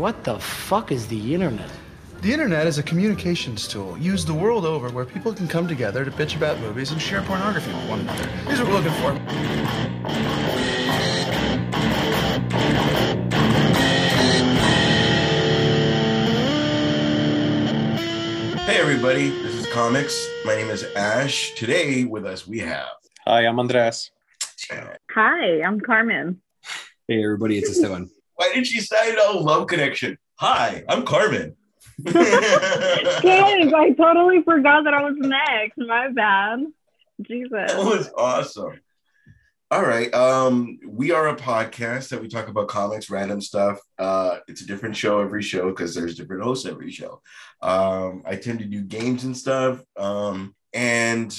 What the fuck is the internet? The internet is a communications tool used the world over where people can come together to bitch about movies and share pornography with one another. Here's what we're looking for. Hey everybody, this is Comics. My name is Ash. Today with us we have Hi, I'm Andreas. Hi, I'm Carmen. Hey everybody, it's Esteban. Why did she say a love connection? Hi, I'm Carmen. Dang, I totally forgot that I was next. My bad. Jesus. That was awesome. All right. Um, we are a podcast that we talk about comics, random stuff. Uh, it's a different show every show because there's different hosts every show. Um, I tend to do games and stuff. Um, and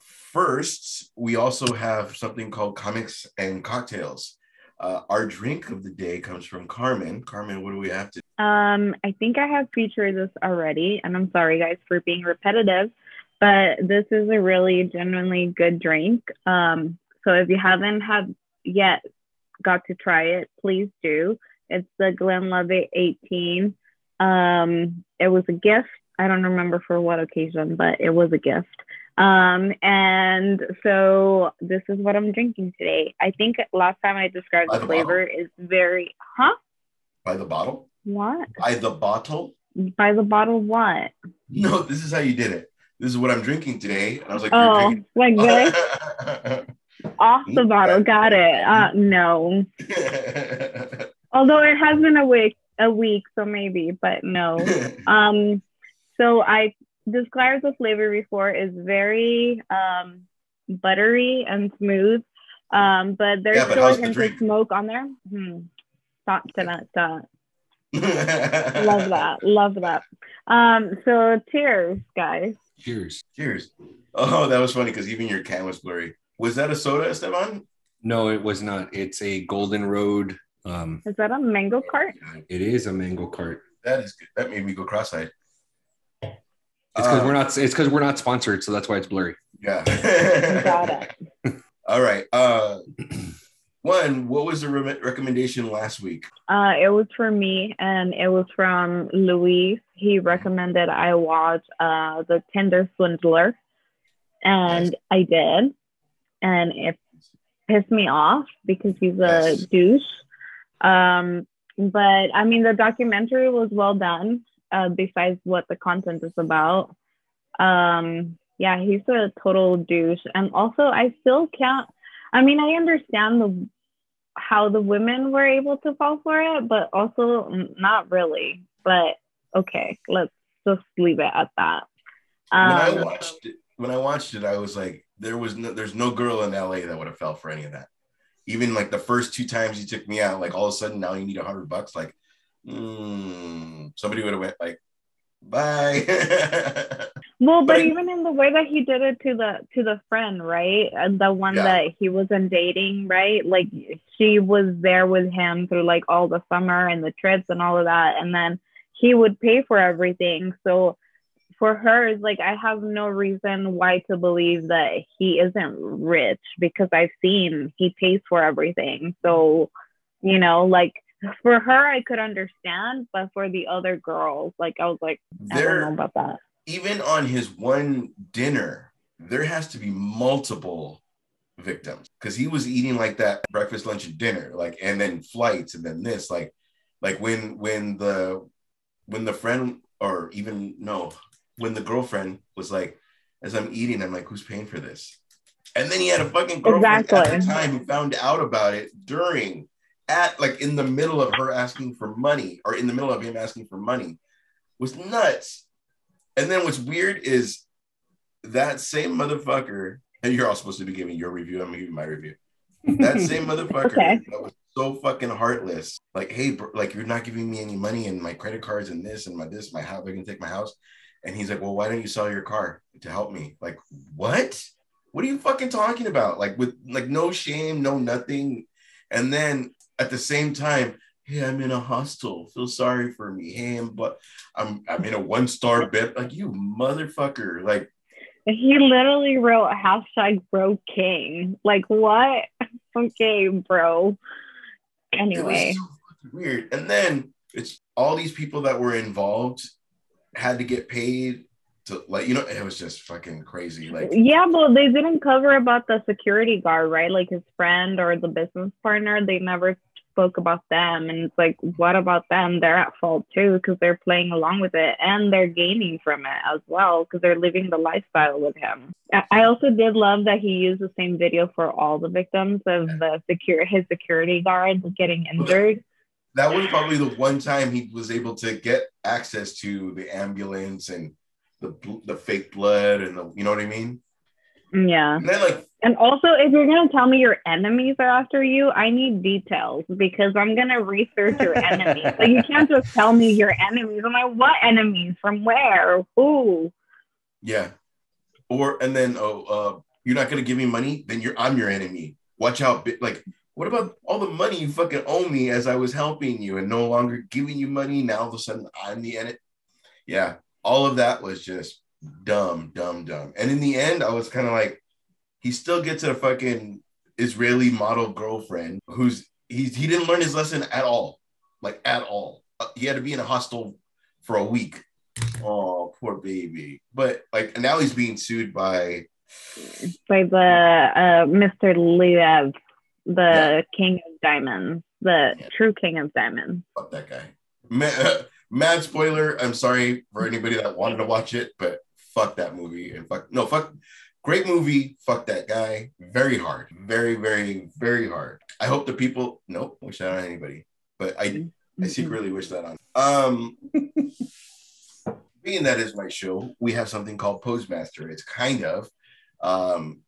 first, we also have something called comics and cocktails. Uh, our drink of the day comes from Carmen. Carmen, what do we have to? Um, I think I have featured this already, and I'm sorry guys for being repetitive, but this is a really genuinely good drink. Um, so if you haven't have yet got to try it, please do. It's the Glenlivet 18. Um, it was a gift. I don't remember for what occasion, but it was a gift. Um, and so this is what I'm drinking today. I think last time I described By the the flavor is very, huh? By the bottle? What? By the bottle? By the bottle, what? No, this is how you did it. This is what I'm drinking today. And I was like, Oh, like this? Off the bottle. Got it. Uh, no. Although it has been a week, a week, so maybe, but no. Um, so I described the flavor before is very um buttery and smooth. Um, but there's Yeah, but still how's a hint of smoke on there. Hmm. Stop to that. Stop. Love that. Love that. Um, so cheers, guys. Cheers. Cheers. Oh, that was funny because even your can was blurry. Was that a soda, Esteban? No, it was not. It's a Golden Road. Um, Is that a mango cart? it is a mango cart. That is good. That made me go cross-eyed. It's because Um, we're not. It's because we're not sponsored, so that's why it's blurry. Yeah. Got it. All right. Uh, one. What was the re- recommendation last week? Uh, it was for me, and it was from Luis. He recommended I watch uh, the Tinder Swindler, and Nice. I did, and it pissed me off because he's a Yes. douche. Um, but I mean, the documentary was well done. Uh, besides what the content is about, um, yeah, he's a total douche, and also I still can't. I mean, I understand the how the women were able to fall for it, but also not really. But okay, let's just leave it at that. when I Um, watched it, when I watched it, I was like, there was no, there's no girl in LA that would have fell for any of that. Even like the first two times he took me out, like all of a sudden now you need a hundred bucks. Like, mm, somebody would have went like, bye. well, but but I- even in the way that he did it to the to the friend, right? And the one Yeah. that he wasn't dating, right? Like she was there with him through like all the summer and the trips and all of that, and then he would pay for everything. So for her, it's like I have no reason why to believe that he isn't rich because I've seen he pays for everything. So, you know, like for her, I could understand, but for the other girls, like I was like, I don't know about that. even on his one dinner, there has to be multiple victims because he was eating like that breakfast, lunch, and dinner, like, and then flights, and then this, like, like when when the when the friend or even no, when the girlfriend was like, as I'm eating, I'm like, who's paying for this? And then he had a fucking girlfriend at the time who found out about it during, at like in the middle of her asking for money or in the middle of him asking for money, was nuts. And then what's weird is that same motherfucker, and you're all supposed to be giving your review. I'm gonna give you my review. That same motherfucker Okay. that was so fucking heartless. Like, hey, bro, like you're not giving me any money and my credit cards and this and my this, my house, I can take my house. And he's like, Well, why don't you sell your car to help me? Like, what? What are you fucking talking about? Like, with like no shame, no nothing. And then at the same time, hey, I'm in a hostel. Feel sorry for me. Hey, I'm but I'm I'm in a one star bed. Like you motherfucker. Like He literally wrote hashtag bro king. Like what? okay, bro. Anyway, so weird. And then it's all these people that were involved had to get paid to like you know it was just fucking crazy like Yeah, but they didn't cover about the security guard, right? Like his friend or the business partner. They never spoke about them. And it's like, what about them? They're at fault too because they're playing along with it and they're gaining from it as well because they're living the lifestyle with him. I also did love that he used the same video for all the victims of the secure his security guard getting injured. that was probably the one time he was able to get access to the ambulance and the the fake blood and the you know what I mean Yeah. and then like And also, if you're gonna tell me your enemies are after you, I need details because I'm gonna research your enemies. like you can't just tell me your enemies. I'm like, what enemies? From where? Who? yeah or and then oh uh you're not gonna give me money then you're I'm your enemy watch out like what about all the money you fucking owe me as I was helping you and no longer giving you money now all of a sudden I'm the enemy yeah all of that was just dumb dumb dumb and in the end I was kind of like he still gets a fucking Israeli model girlfriend who's he's he didn't learn his lesson at all, like at all. Uh, he had to be in a hostel for a week. Oh, poor baby. But like now he's being sued by By the uh, Mr. Liev, the Yeah. King of Diamonds, the Yeah. true King of Diamonds. fuck that guy. Mad, mad spoiler. I'm sorry for anybody that wanted to watch it, but fuck that movie and fuck no fuck. Great movie. Fuck that guy. Very hard. Very very very hard. I hope the people. Nope. Wish that on anybody. But I I secretly wish that on. Um, being that is my show, we have something called Postmaster. It's kind of um,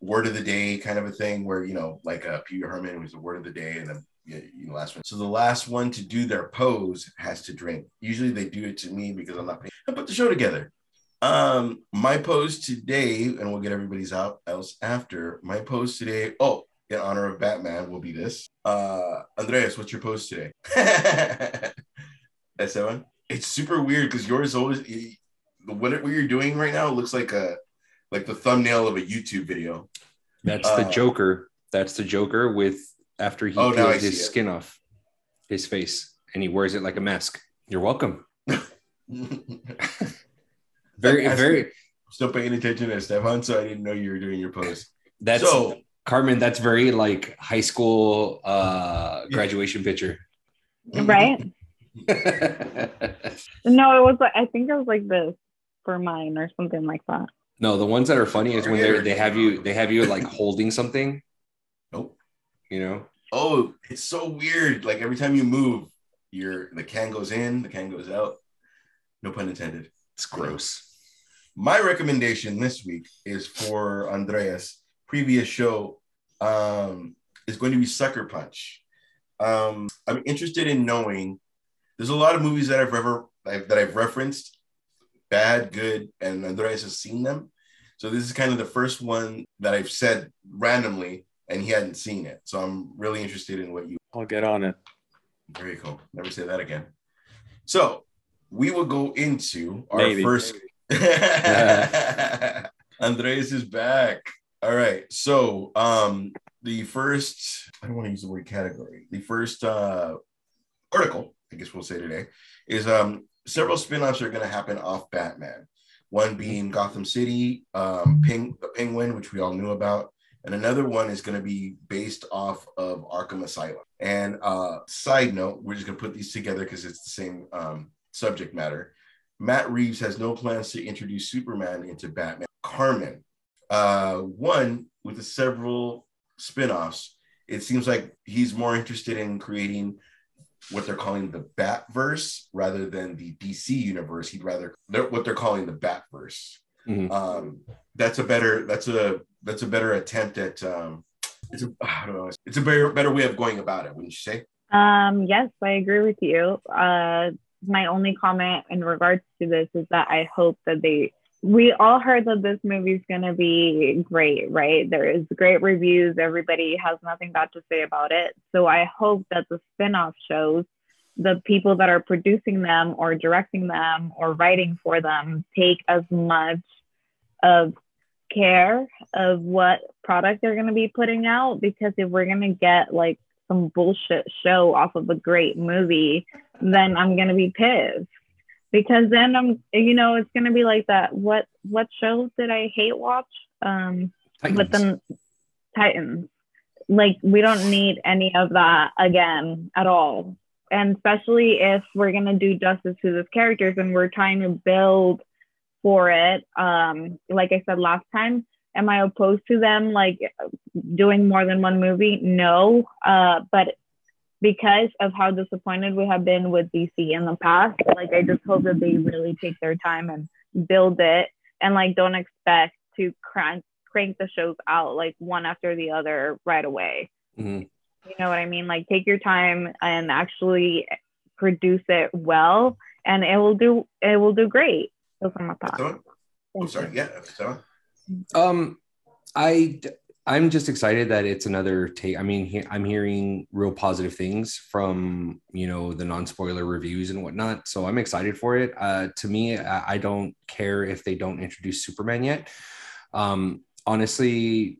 word of the day kind of a thing where, you know, like uh, Pee Wee Herman was the word of the day and then you last one. So the last one to do their pose has to drink. Usually they do it to me because I'm not paying. I put the show together. Um, my pose today, and we'll get everybody's out else after. My pose today, oh, in honor of Batman, will be this. Uh, Andreas, what's your pose today? S7. It's super weird because yours always what what you're doing right now looks like a like the thumbnail of a YouTube video. That's Uh, the Joker. That's the Joker with after he Oh, peels his it. skin off his face and he wears it like a mask. You're welcome. Very, That's- very. Still paying attention to Stefan, so I didn't know you were doing your pose. That's so Carmen. That's very like high school uh graduation picture. Right? No, it was like I think it was like this for mine or something like that. no, the ones that are funny is when they they have you they have you like holding something. Nope. You know. Oh, it's so weird. Like every time you move, your the can goes in, the can goes out. No pun intended. It's gross. My recommendation this week is for Andreas' previous show. Um, is going to be Sucker Punch. Um, I'm interested in knowing. There's a lot of movies that I've ever that I've referenced, bad, good, and Andreas has seen them. So this is kind of the first one that I've said randomly, and he hadn't seen it. So I'm really interested in what you. I'll get on it. Very cool. Never say that again. So we will go into our Maybe. first. Andres is back. All right. So um the first I don't want to use the word category. The first uh article, I guess we'll say today, is um several spin-offs are gonna happen off Batman. One being Gotham City, um Ping the Penguin, which we all knew about, and another one is going to be based off of Arkham Asylum. And uh, side note, we're just going to put these together because it's the same um, subject matter. Matt Reeves has no plans to introduce Superman into Batman. Carmen, uh, one with the several spin-offs, it seems like he's more interested in creating what they're calling the Batverse rather than the DC universe. He'd rather they're, what they're calling the Batverse. Mhm. Um, that's a better that's a that's a better attempt at um, it's a I don't know it's a better better way of going about it. Wouldn't you say? Um, yes, I agree with you. Uh, my only comment in regards to this is that I hope that they. We all heard that this movie is going to be great, right? There is great reviews. Everybody has nothing bad to say about it. So I hope that the spin-off shows, the people that are producing them or directing them or writing for them, take as much of care of what product they're going to be putting out. Because if we're going to get like some bullshit show off of a great movie, then I'm gonna be pissed. Because then I'm you know, it's gonna be like that. What what shows did I hate watch? Um Titans. but then Titans. Like we don't need any of that again at all. And especially if we're gonna do justice to these characters and we're trying to build for it. Um, like I said last time, am I opposed to them like doing more than one movie? No. Uh, but because of how disappointed we have been with DC in the past, like I just hope that they really take their time and build it and like don't expect to crank crank the shows out like one after the other right away. Mhm. You know what I mean? Like take your time and actually produce it well and it will do it will do great. So are my thoughts. So, I'm sorry. Yeah. So, Um, I I'm just excited that it's another take. I mean, he, I'm hearing real positive things from you know the non spoiler reviews and whatnot. So I'm excited for it. Uh, to me, I, I don't care if they don't introduce Superman yet. Um, honestly,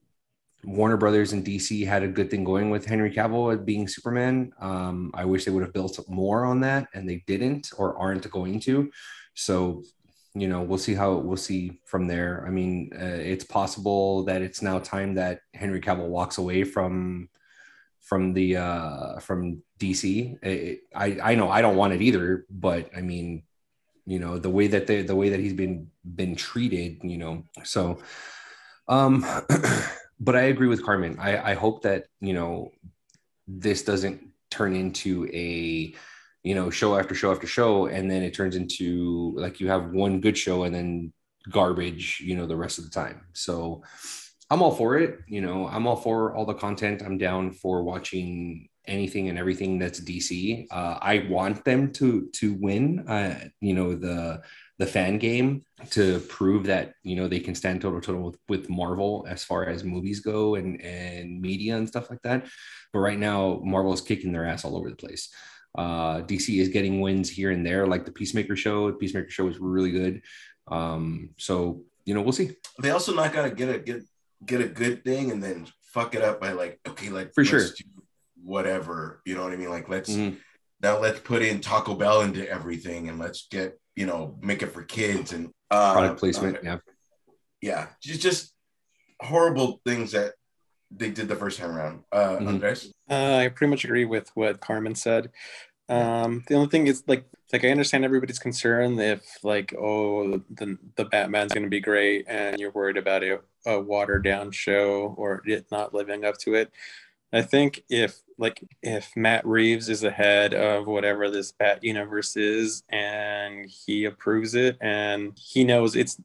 Warner Brothers and DC had a good thing going with Henry Cavill being Superman. Um, I wish they would have built more on that, and they didn't or aren't going to. So you know we'll see how we'll see from there. I mean uh, it's possible that it's now time that henry cavill walks away from from the uh from dc It- i i know i don't want it either but i mean you know the way that they the way that he's been been treated you know so um but i agree with carmen. I i hope that you know this doesn't turn into a you know show after show after show and then it turns into like you have one good show and then garbage you know the rest of the time. So i'm all for it you know i'm all for all the content. I'm down for watching anything and everything that's dc uh, i want them to to win uh, you know the the fan game to prove that you know they can stand toe to toe with, with marvel as far as movies go and and media and stuff like that. But right now marvel is kicking their ass all over the place uh, DC is getting wins here and there, like the Peacemaker show. The Peacemaker show was really good. Um, so you know, we'll see they also not gotta get a get get a good thing and then fuck it up by like okay, like For sure. whatever. You know what I mean? Like let's Mhm. now let's put in Taco Bell into everything and let's get you know make it for kids and uh, product placement. uh, yeah, yeah, just just horrible things that they did the first time around. Uh, Mhm. Andres, Uh, I pretty much agree with what Carmen said. Um, the only thing is like like I understand everybody's concern if like oh the the Batman's going to be great and you're worried about a, a watered down show or it not living up to it. I think if like if Matt Reeves is the head of whatever this Bat universe is and he approves it and he knows it's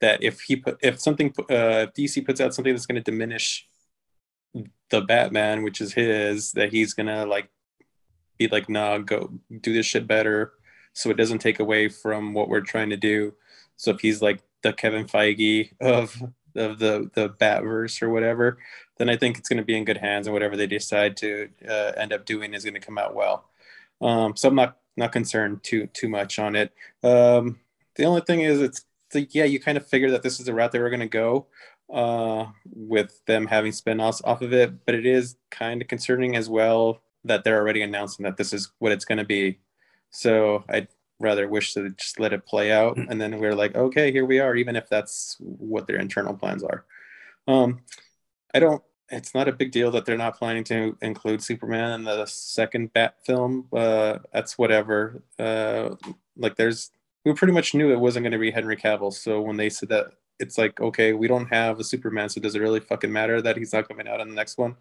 that if he put if something uh, if DC puts out something that's going to diminish the Batman, which is his, that he's gonna like be like, nah, go do this shit better, so it doesn't take away from what we're trying to do. So if he's like the Kevin Feige of of the the Batverse or whatever, then I think it's gonna be in good hands, and whatever they decide to uh, end up doing is gonna come out well. Um, so I'm not not concerned too too much on it. Um, the only thing is, it's like yeah, you kind of figure that this is the route they were gonna go uh, with them having spin-offs off of it, but it is kind of concerning as well that they're already announcing that this is what it's going to be. So I'd rather wish to just let it play out, and then we're like, okay, here we are, even if that's what their internal plans are. Um, I don't. It's not a big deal that they're not planning to include Superman in the second Bat film. Uh, that's whatever. Uh, like there's, we pretty much knew it wasn't going to be Henry Cavill. So when they said that it's like okay we don't have a superman so does it really fucking matter that he's not coming out in the next one?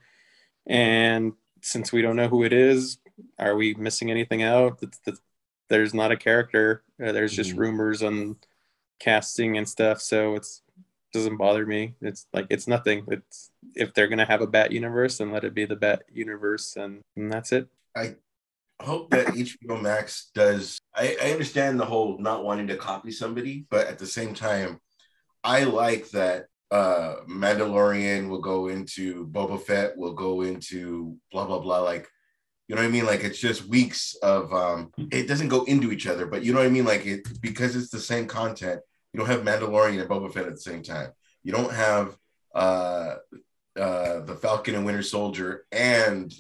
And since we don't know who it is are we missing anything out? It's, it's, there's not a character. Uh, there's just Mhm. rumors on casting and stuff so it's doesn't bother me. It's like it's nothing. It's if they're gonna have a bat universe then let it be the bat universe and, and that's it. I hope that HBO Max does. I, I understand the whole not wanting to copy somebody, but at the same time, I like that uh Mandalorian will go into Boba Fett will go into blah blah blah. Like, you know what I mean? Like it's just weeks of um it doesn't go into each other, but you know what I mean? Like it because it's the same content, you don't have Mandalorian and Boba Fett at the same time. You don't have uh uh the Falcon and Winter Soldier and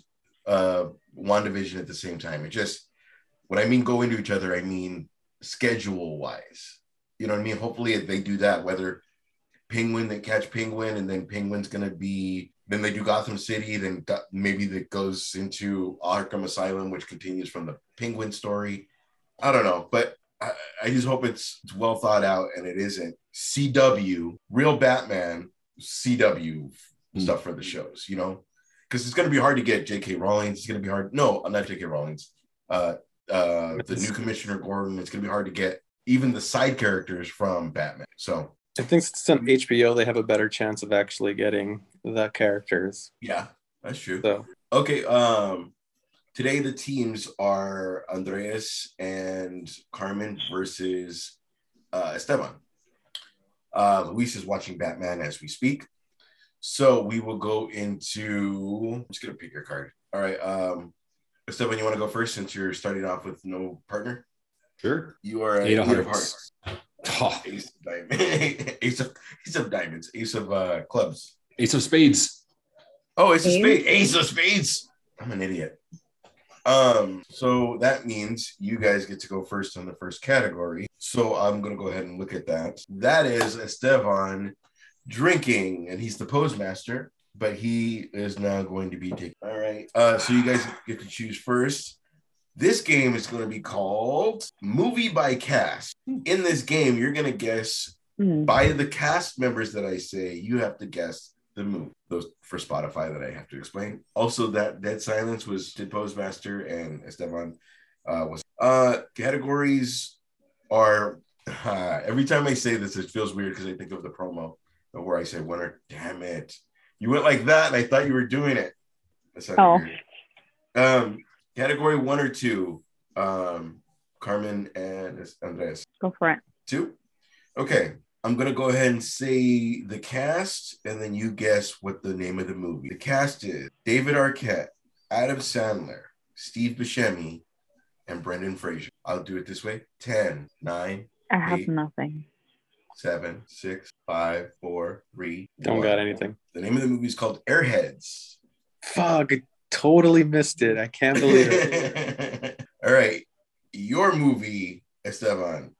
uh WandaVision at the same time. It just when I mean go into each other, I mean schedule wise. You know what I mean? Hopefully they do that, whether Penguin they catch Penguin and then Penguin's gonna be then they do Gotham City, then maybe that goes into Arkham Asylum, which continues from the Penguin story. I don't know, but I, I just hope it's, it's well thought out and it isn't CW, real Batman, CW Hmm. stuff for the shows, you know? Because it's going to be hard to get J.K. Rowling. It's going to be hard. No, I'm not J.K. Rowling's. Uh, uh, the new Commissioner Gordon. It's going to be hard to get even the side characters from Batman. So I think since on HBO, they have a better chance of actually getting the characters. yeah, that's true. So Okay. Um, today the teams are Andreas and Carmen versus uh, Esteban. Uh, Luis is watching Batman as we speak. So we will go into. I'm just gonna pick your card. All right. Um, Esteban, you want to go first since you're starting off with no partner? Sure. You are Eight of eight of hearts. hearts. Oh, Ace of diamonds. ace of ace of diamonds. Ace of uh, clubs. Ace of Spades. Oh, ace of spades. Ace of spades. I'm an idiot. Um, so that means you guys get to go first on the first category. So I'm gonna go ahead and look at that. That is Esteban drinking, and he's the postmaster, but he is now going to be taking. All right. Uh, so you guys get to choose first. This game is going to be called Movie by Cast. In this game, you're going to guess Hmm. by the cast members that I say, you have to guess the movie. Those for Spotify that I have to explain. Also, that Dead Silence was did Postmaster and Esteban uh, was. Uh, categories are uh, every time I say this, it feels weird because I think of the promo where I say winner. Damn it, you went like that, and I thought you were doing it. That's Oh. weird. Um, category one or two. Um, Carmen and Andres. Go for it. Two. Okay. I'm gonna go ahead and say the cast, and then you guess what the name of the movie. The cast is David Arquette, Adam Sandler, Steve Buscemi, and Brendan Fraser. I'll do it this way: 10, 9, I have Eight. nothing. 7, 6, 5, 4, 3. don't one. got anything. The name of the movie is called Airheads. Fuck, I totally missed it. I can't believe it. All right. Your movie, Esteban.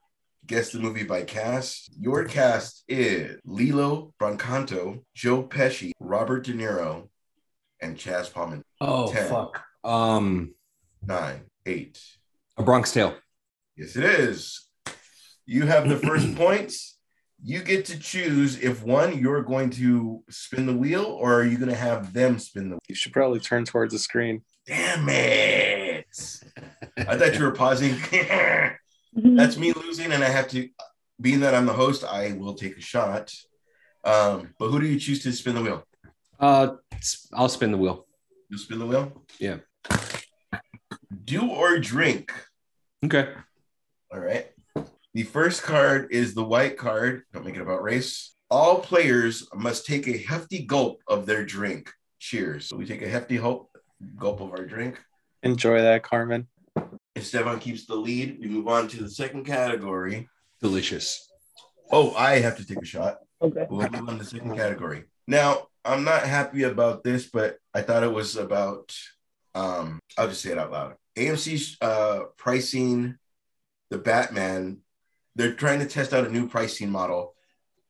Guess the movie by cast. Your cast is Lillo Brancato, Joe Pesci, Robert De Niro, and Chaz Palman. Oh Ten. fuck. Um, Nine, eight. A Bronx Tale. Yes, it is. You have the first points. You get to choose if one, you're going to spin the wheel, or are you going to have them spin the wheel? You should probably turn towards the screen. Damn it. I thought you were pausing. That's me losing, and I have to, being that I'm the host, I will take a shot. Um, but who do you choose to spin the wheel? Uh, s- I'll spin the wheel. You spin the wheel? Yeah. Do or drink. Okay. All right. The first card is the white card. Don't make it about race. All players must take a hefty gulp of their drink. Cheers. So we take a hefty gulp, gulp of our drink. Enjoy that, Carmen. Esteban keeps the lead. We move on to the second category. Delicious. Oh, I have to take a shot. Okay. We'll move on to the second category. Now, I'm not happy about this, but I thought it was about. Um, I'll just say it out loud. AMC's uh, pricing the Batman. They're trying to test out a new pricing model,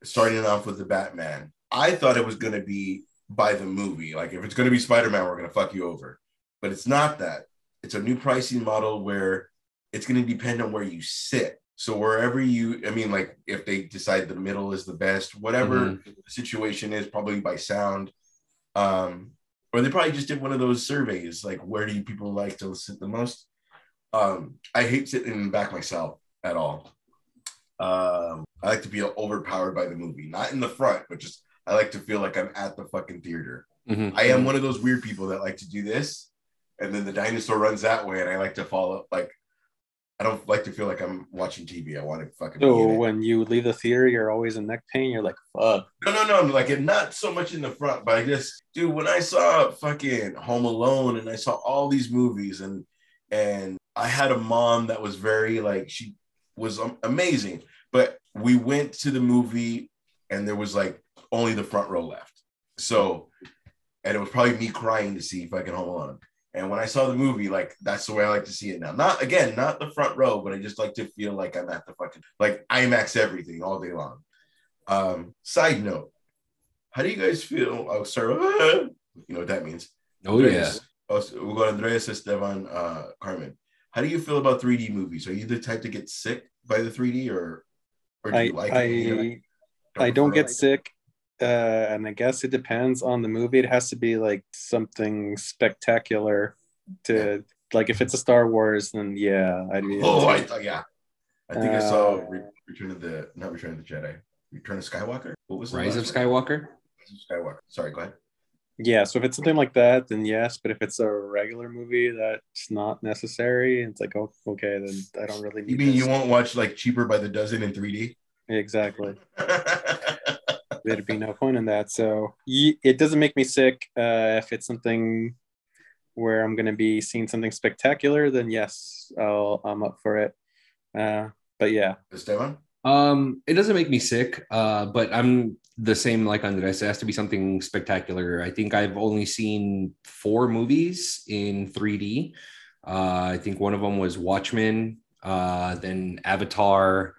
starting off with the Batman. I thought it was going to be by the movie. Like, if it's going to be Spider Man, we're going to fuck you over. But it's not that. It's a new pricing model where it's going to depend on where you sit. So wherever you, I mean, like if they decide the middle is the best, whatever Mhm. the situation is, probably by sound. Um, or they probably just did one of those surveys, like where do people like to sit the most? Um, I hate sitting in the back myself at all. Um, I like to be overpowered by the movie, not in the front, but just I like to feel like I'm at the fucking theater. Mhm. I am one of those weird people that like to do this, and then the dinosaur runs that way, and I like to follow. Like, I don't like to feel like I'm watching TV. I want to fucking. be So in when you leave the theater, you're always in neck pain. You're like, fuck. No, no, no. I'm Like, it not so much in the front, but I just, dude, when I saw fucking Home Alone, and I saw all these movies, and and I had a mom that was very like she was amazing, but we went to the movie, and there was like only the front row left. So, and it was probably me crying to see if I can hold on. And when I saw the movie, like that's the way I like to see it now. Not again, not the front row, but I just like to feel like I'm at the fucking like IMAX everything all day long. Um, side note, how do you guys feel? Oh, sorry, you know what that means. Oh yeah. Andreas- Oh, so we'll go Andreas Esteban, uh, Carmen. How do you feel about 3D movies? Are you the type to get sick by the 3D or or do I you like I it? I don't get it? sick, uh, and I guess it depends on the movie. It has to be like something spectacular to like. If it's a Star Wars, then yeah, I'd be. Oh, I into thought yeah. I think I saw Uh, Re- Return of the not Return of the Jedi. Return of Skywalker. What was the Rise of? Skywalker. Rise of Skywalker. Sorry, go ahead. Yeah. So if it's something like that, then yes. But if it's a regular movie that's not necessary, it's like oh, okay, then I don't really need. You mean this. you won't watch like cheaper by the dozen in 3D? exactly? There'd be no point in that. So it doesn't make me sick. Uh, if it's something where I'm going to be seeing something spectacular, then yes, I'll, I'm up for it. Uh, but yeah, Esteban? Um, it doesn't make me sick, uh, but I'm the same like Andres. It has to be something spectacular. I think I've only seen four movies in 3D. Uh, I think one of them was Watchmen, uh, then Avatar.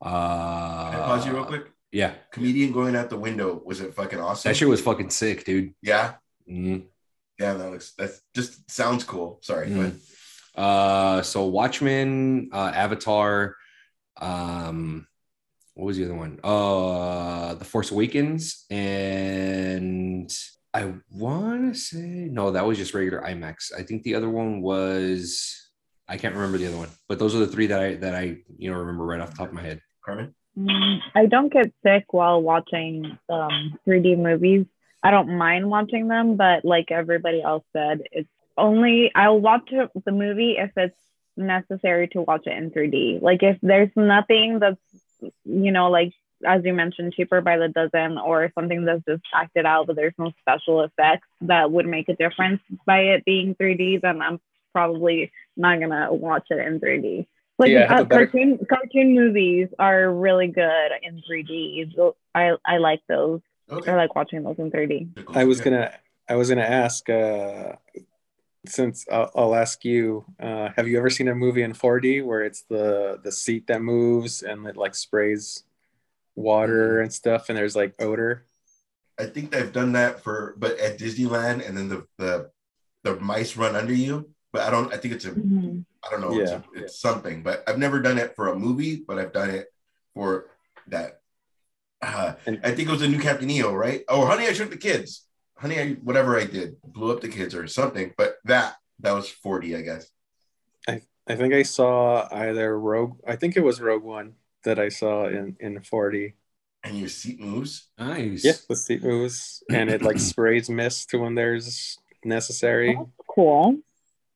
Uh, Can I pause you real quick? Yeah, Comedian going out the window. Was it fucking awesome? that shit was fucking sick, dude. yeah. Mhm. Yeah, that looks that just sounds cool. Sorry, Mm. ahead. Uh, so Watchmen, uh, Avatar, um, what was the other one? Uh, The Force Awakens, and I want to say no, that was just regular IMAX. I think the other one was I can't remember the other one, but those are the three that I that I you know remember right off the top of my head. Carmen? Mm, I don't get sick while watching um, 3D movies. I don't mind watching them, but like everybody else said, it's only I'll watch the movie if it's necessary to watch it in 3D. Like if there's nothing that's you know like as you mentioned cheaper by the dozen or something that's just acted out but there's no special effects that would make a difference by it being 3D, then I'm probably not gonna watch it in 3D. Like Yeah, uh, better- cartoon cartoon movies are really good in 3D. So I I like those. I like watching those in 3D. I was gonna I was gonna ask. Uh, since I'll, I'll ask you, uh, have you ever seen a movie in 4D where it's the the seat that moves and it like sprays water and stuff, and there's like odor? I think they've done that for but at Disneyland and then the the the mice run under you. But I don't I think it's a Mhm. I don't know, it's, a, it's something, but I've never done it for a movie, but I've done it for that. Uh, And- I think it was a new Captain EO, right? Oh, Honey, I Shrunk the Kids. Honey, I, whatever I did, blew up the kids or something. But that that was 40, I guess. I I think I saw either Rogue. I think it was Rogue One that I saw in in 4D. And your seat moves. Nice. Yeah, the seat moves and it like sprays mist when there's necessary. That's cool.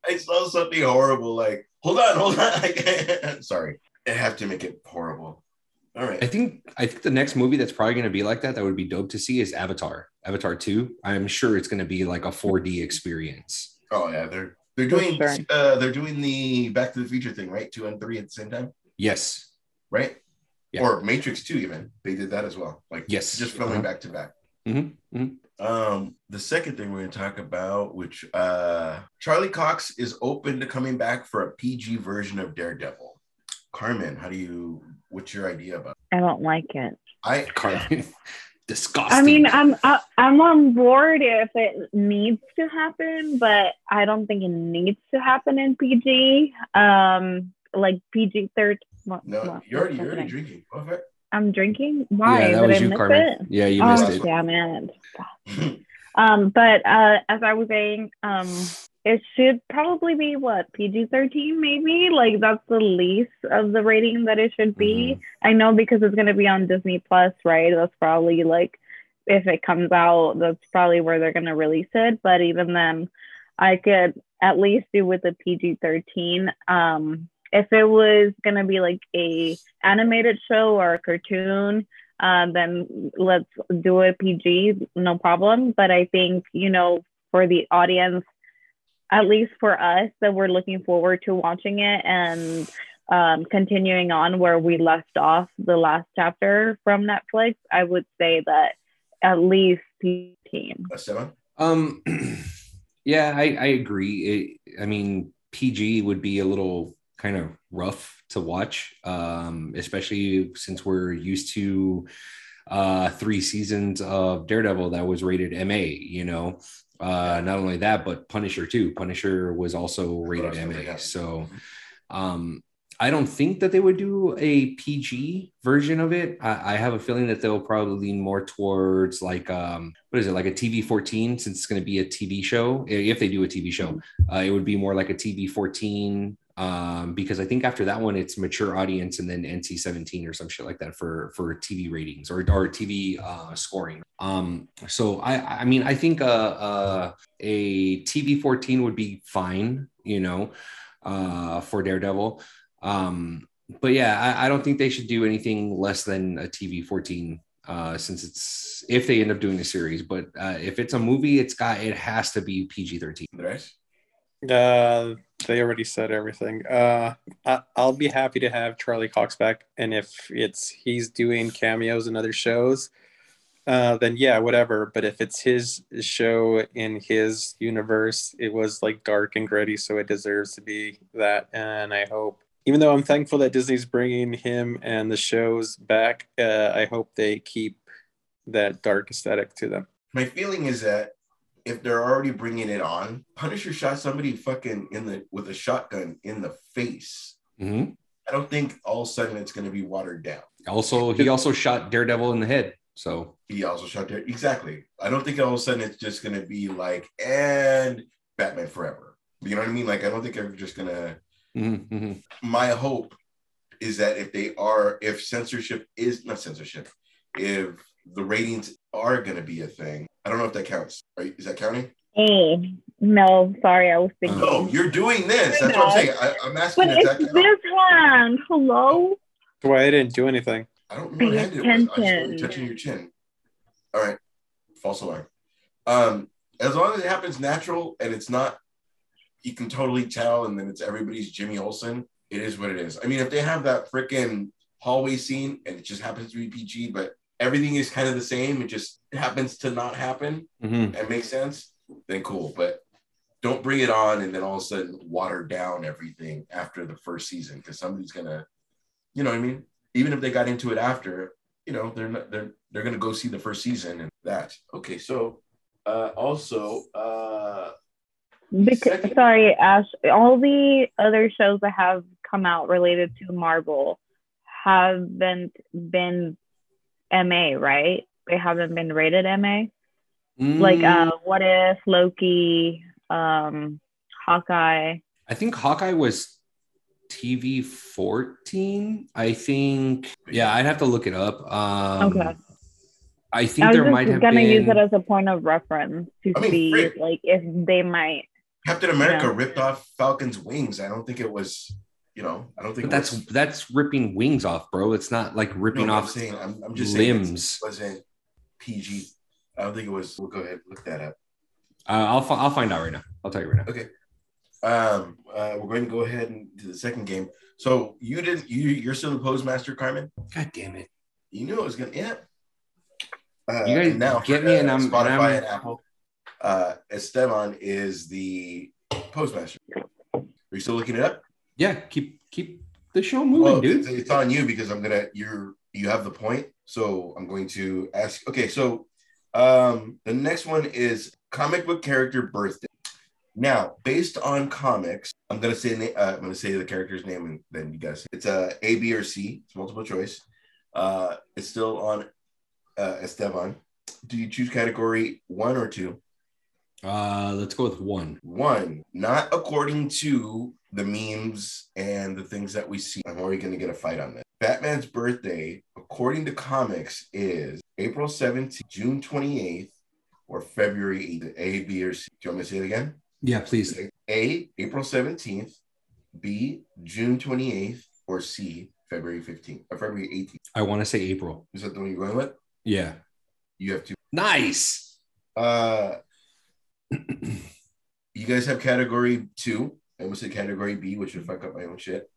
I saw something horrible. Like, hold on, hold on. I can't. Sorry, I have to make it horrible. All I think I think the next movie that's probably going to be like that that would be dope to see is Avatar. Avatar 2. I'm sure it's going to be like a 4D experience. Oh yeah, they're they're doing uh they're doing the Back to the Future thing, right? Two and three at the same time, Yes. right? Yeah. Or Matrix Two, even they did that as well. Like Yes. just filming Uh-huh. back to back. Mhm, mhm. Um, the second thing we're going to talk about, which uh, Charlie Cox is open to coming back for a PG version of Daredevil. Carmen, how do you? What's your idea about? I don't like it. I Carmen. Disgusting. I mean, I'm I, I'm on board if it needs to happen, but I don't think it needs to happen in PG. Um, like PG third. no, what- you're already you're already drinking. Go ahead. I'm drinking. Why? yeah, that Did was I you, miss Carmen. it? Yeah, you oh, missed it. damn it. Um, but uh, as I was saying, um, it should probably be what PG thirteen, maybe. Like that's the least of the rating that it should be. I know because it's gonna be on Disney Plus, right? That's probably like if it comes out, that's probably where they're gonna release it. But even then, I could at least do with a PG thirteen. Um, if it was gonna be like a animated show or a cartoon, uh, then let's do a PG, no problem. But I think, you know, for the audience, at least for us, that we're looking forward to watching it and um, continuing on where we left off the last chapter from Netflix, I would say that at least 15. Esteban? Um, Yeah, I, I agree. It, I mean, PG would be a little kind of rough to watch, um, especially since we're used to uh, three seasons of Daredevil that was rated MA. You know, uh, not only that, but Punisher too. Punisher was also rated MA. So, um, I don't think that they would do a PG version of it. I, I, have a feeling that they'll probably lean more towards like um, what is it, like a TV 14, since it's going to be a TV show. If they do a TV show, uh, it would be more like a TV 14 um, because I think after that one it's mature audience and then NC 17 or some shit like that for for TV ratings or or TV uh, scoring. Um, so I I mean I think uh, uh, a TV 14 would be fine, you know, uh, for Daredevil. Um, but yeah, I, I don't think they should do anything less than a TV 14 uh, since it's if they end up doing a series. But uh, if it's a movie, it's got it has to be PG 13. Right. Uh, they already said everything. Uh, I, will be happy to have Charlie Cox back, and if it's he's doing cameos in other shows, uh, then yeah, whatever. But if it's his show in his universe, it was like dark and gritty, so it deserves to be that. And I hope, even though I'm thankful that Disney's bringing him and the shows back, uh, I hope they keep that dark aesthetic to them. My feeling is that if they're already bringing it on, Punisher shot somebody fucking in the with a shotgun in the face. Mm-hmm. I don't think all of a sudden it's going to be watered down. Also, he also shot Daredevil in the head. So he also shot Dare. Exactly. I don't think all of a sudden it's just going to be like and Batman Forever. You know what I mean? Like I don't think they're just going to. Mm-hmm, mm-hmm. My hope is that if they are, if censorship is not censorship, if the ratings are going to be a thing, I don't know if that counts. Right? Is that counting? Hey, no, sorry, I was thinking. No, you're doing this. That's what I'm saying. I, am asking. But it's this hand. Hello. Why I didn't do anything. I don't know what hand it was. I just touching your chin. All right. False alarm. Um, as long as it happens natural and it's not, you can totally tell, and then it's everybody's Jimmy Olsen. It is what it is. I mean, if they have that freaking hallway scene and it just happens to be PG, but everything is kind of the same. It just happens to not happen mm-hmm. and make sense. Then cool, but don't bring it on and then all of a sudden water down everything after the first season because somebody's gonna, you know what I mean. Even if they got into it after, you know, they're not, they're they're gonna go see the first season and that. Okay, so uh, also. Uh, because, second- sorry, Ash. All the other shows that have come out related to Marvel haven't been MA, right? They haven't been rated MA. Mm. Like uh what if Loki, um Hawkeye. I think Hawkeye was TV 14. I think yeah, I'd have to look it up. Um okay. I think I there might have gonna use it as a point of reference to I mean, see frick. like if they might Captain America you know. ripped off Falcon's wings. I don't think it was you know, I don't think that's was, that's ripping wings off, bro. It's not like ripping no, off. I'm saying, I'm, I'm just limbs. Wasn't PG. I don't think it was. We'll go ahead and look that up. Uh, I'll I'll find out right now. I'll tell you right now. Okay. Um, uh, we're going to go ahead and do the second game. So you did you you're still the postmaster, Carmen? God damn it! You knew it was gonna yeah. Uh, you guys now get me, and I'm Spotify and, I'm, and Apple. Uh, Esteban is the postmaster. Are you still looking it up? Yeah, keep keep the show moving, well, dude. It's on you because I'm gonna you're you have the point. So I'm going to ask. Okay, so um, the next one is comic book character birthday. Now, based on comics, I'm gonna say uh, I'm gonna say the character's name and then you guys. It's a uh, A, B, or C. It's multiple choice. Uh, it's still on uh, Esteban. Do you choose category one or two? Uh, let's go with one. One, not according to the memes and the things that we see. I'm already going to get a fight on this. Batman's birthday, according to comics, is April 17th, June 28th, or February 8th. A, B, or C. Do you want me to say it again? Yeah, please. A, April 17th, B, June 28th, or C, February 15th or February 18th. I want to say April. Is that the one you're going with? Yeah. You have to. Nice. Uh, you guys have category two. I almost said category B, which would fuck up my own shit.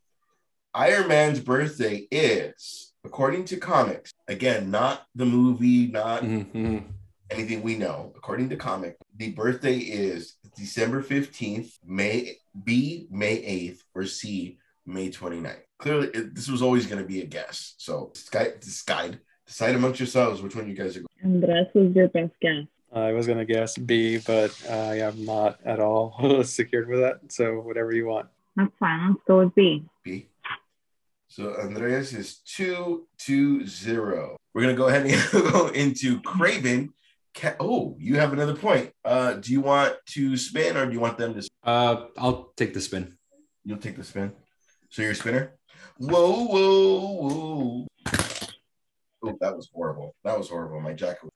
Iron Man's birthday is, according to comics, again, not the movie, not mm-hmm. anything we know, according to comic, the birthday is December 15th, May B, May 8th, or C, May 29th. Clearly, it, this was always going to be a guess. So, sky, decide, decide amongst yourselves which one you guys are going. Andres was your best guess. I was gonna guess B, but uh, yeah, I'm not at all secured with that. So whatever you want. That's fine. Let's go with B. B. So Andreas is two two zero. We're gonna go ahead and go into Kraven. Oh, you have another point. Uh, do you want to spin or do you want them to? Uh, I'll take the spin. You'll take the spin. So you're a spinner. Whoa, whoa, whoa. Oh, that was horrible. That was horrible. My jacket.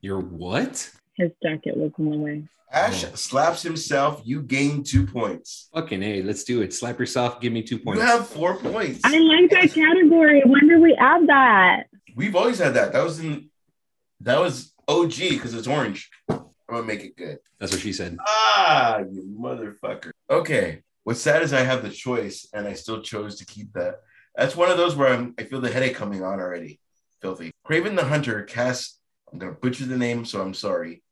You're what? His jacket was in the way. Ash Oh. slaps himself. You gain two points. Fucking a, let's do it. Slap yourself. Give me two points. You have four points. I like that category. When did we add that? We've always had that. That was in. That was OG because it's orange. I'm gonna make it good. That's what she said. Ah, you motherfucker. Okay. What's sad is I have the choice and I still chose to keep that. That's one of those where I'm I feel the headache coming on already. Filthy. Kraven the Hunter casts, I'm gonna butcher the name, so I'm sorry.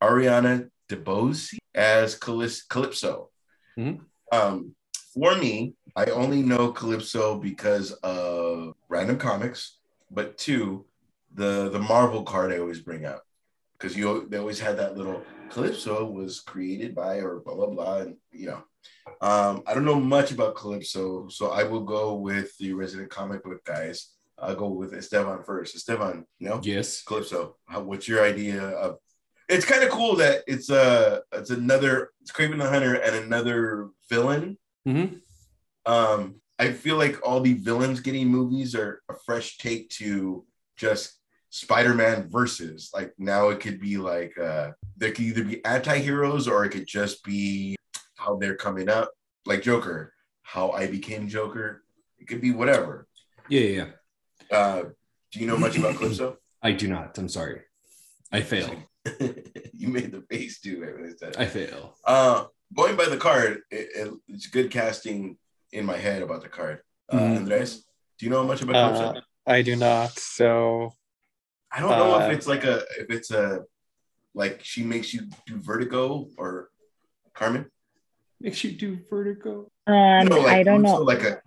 Ariana DeBose as Calypso. Calypso. Mhm. Um, for me, I only know Calypso because of random comics, but two, the the Marvel card I always bring up because you they always had that little Calypso was created by or blah blah blah, and you know, um, I don't know much about Calypso, so I will go with the resident comic book guys. I'll go with Esteban first. Esteban, you know, Yes. Calypso. How, what's your idea of? It's kind of cool that it's a it's another it's Kraven the Hunter and another villain. Mm-hmm. Um, I feel like all the villains getting movies are a fresh take to just Spider-Man versus. Like now it could be like uh there could either be anti-heroes or it could just be how they're coming up, like Joker, how I became Joker. It could be whatever. Yeah, yeah, yeah. Uh do you know much about Calypso? I do not. I'm sorry. I fail. you made the face too when I said it. I fail. Uh, going by the card, it, it- it's good casting in my head about the card. Uh, Mhm. Andres, do you know much about Uh, Calypso? I do not. So I don't know uh, if it's like a if it's a like she makes you do vertigo or Carmen. Makes you do vertigo. Um, No, like I don't know. Like a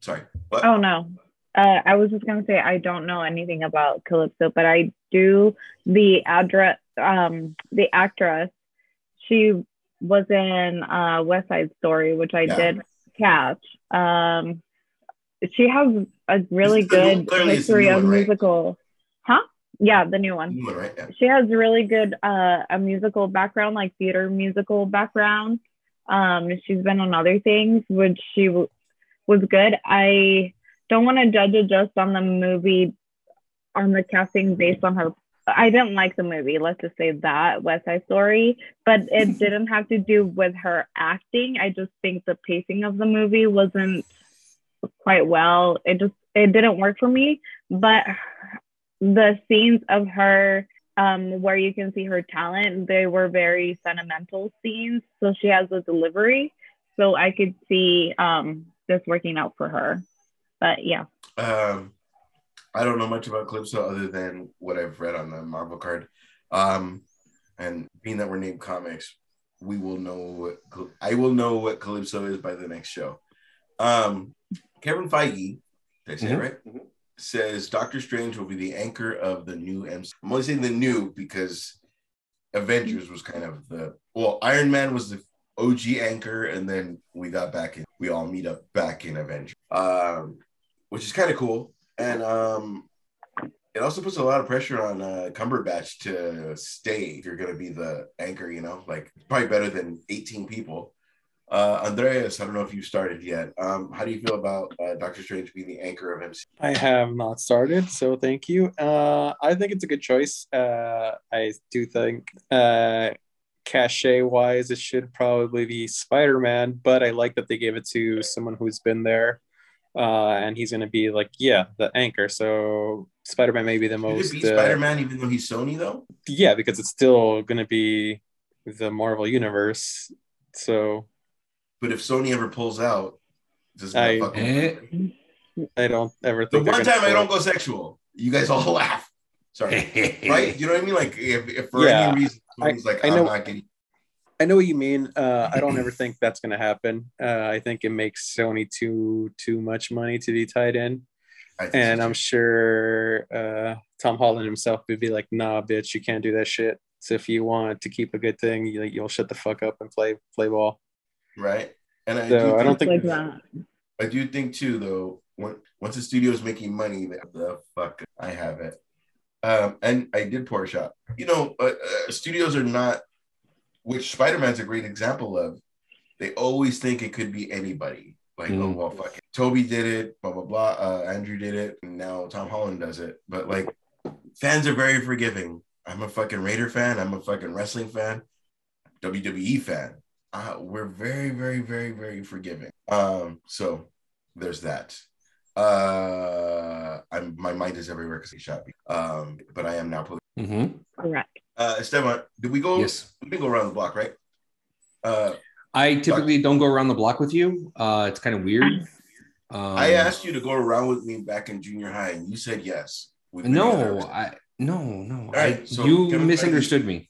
sorry, what? Oh no. Uh, I was just gonna say I don't know anything about Calypso, but I do the address um the actress. She was in uh West Side Story, which I Yeah. did catch. Um she has a really new- good clearly history of one, right? musical huh? Yeah, the new one New one, right? Yeah. she has really good uh a musical background like theater musical background um she's been on other things which she w- was good i don't want to judge it just on the movie on the casting based on her i didn't like the movie let's just say that west side story but it didn't have to do with her acting i just think the pacing of the movie wasn't quite well it just it didn't work for me but the scenes of her um, where you can see her talent, they were very sentimental scenes. So she has a delivery. So I could see um, this working out for her. But yeah, Um, I don't know much about Calypso other than what I've read on the Marvel card. Um, and being that we're named comics, we will know what Cal- I will know what Calypso is by the next show. Um, Kevin Feige, did I say it Mhm. right? Says Doctor Strange will be the anchor of the new MC. I'm only saying the new because Avengers was kind of the well, Iron Man was the OG anchor, and then we got back in. We all meet up back in Avengers. Um, which is kind of cool. And um, it also puts a lot of pressure on uh, Cumberbatch to stay if you're going to be the anchor, you know, like it's probably better than 18 people. Uh, Andreas, I don't know if you started yet. Um, how do you feel about uh, Doctor Strange being the anchor of MC? I have not started, so thank you. Uh, I think it's a good choice. Uh, I do think uh, cachet wise, it should probably be Spider Man, but I like that they gave it to someone who's been there. Uh, and he's going to be like, yeah, the anchor. So Spider Man may be the Could most. be uh, Spider Man even though he's Sony, though? yeah, because it's still going to be the Marvel Universe. So But if Sony ever pulls out, does I- fuck with Eh. I don't ever think they're one time I don't go sexual, you guys all laugh. Sorry, right? You know what I mean? Like if, if for Yeah, any reason I- like I I'm know- not getting I know what you mean. Uh, I don't ever think that's going to happen. Uh, I think it makes Sony too too much money to be tied in, and so I'm sure uh, Tom Holland himself would be like, "Nah, bitch, you can't do that shit." So if you want to keep a good thing, you, you'll shut the fuck up and play play ball. right. And I, So, do I don't think- like that. I do think too, though, when, once the studio is making money, the, the fuck, I have it. Um, and I did pour a shot. You know, uh, uh, studios are not, which Spider Man's a great example of. They always think it could be anybody. Like, oh Mm. well, fuck it. Tobey did it, blah blah blah. Uh, Andrew did it, and now Tom Holland does it. But like, fans are very forgiving. I'm a fucking Raider fan. I'm a fucking wrestling fan, WWE fan. Uh, we're very, very, very, very forgiving. Um, so there's that. Uh, I'm my mind is everywhere because he shot me. Um, but I am now. Poli- Mhm. Correct. Uh, Esteban, did we go? Yes. we didn't go around the block, right? Uh, I typically don't go around the block with you. Uh, it's kind of weird. Um, I asked you to go around with me back in junior high, and you said yes. No. I no no. right, I, so you Kevin Feige- misunderstood me.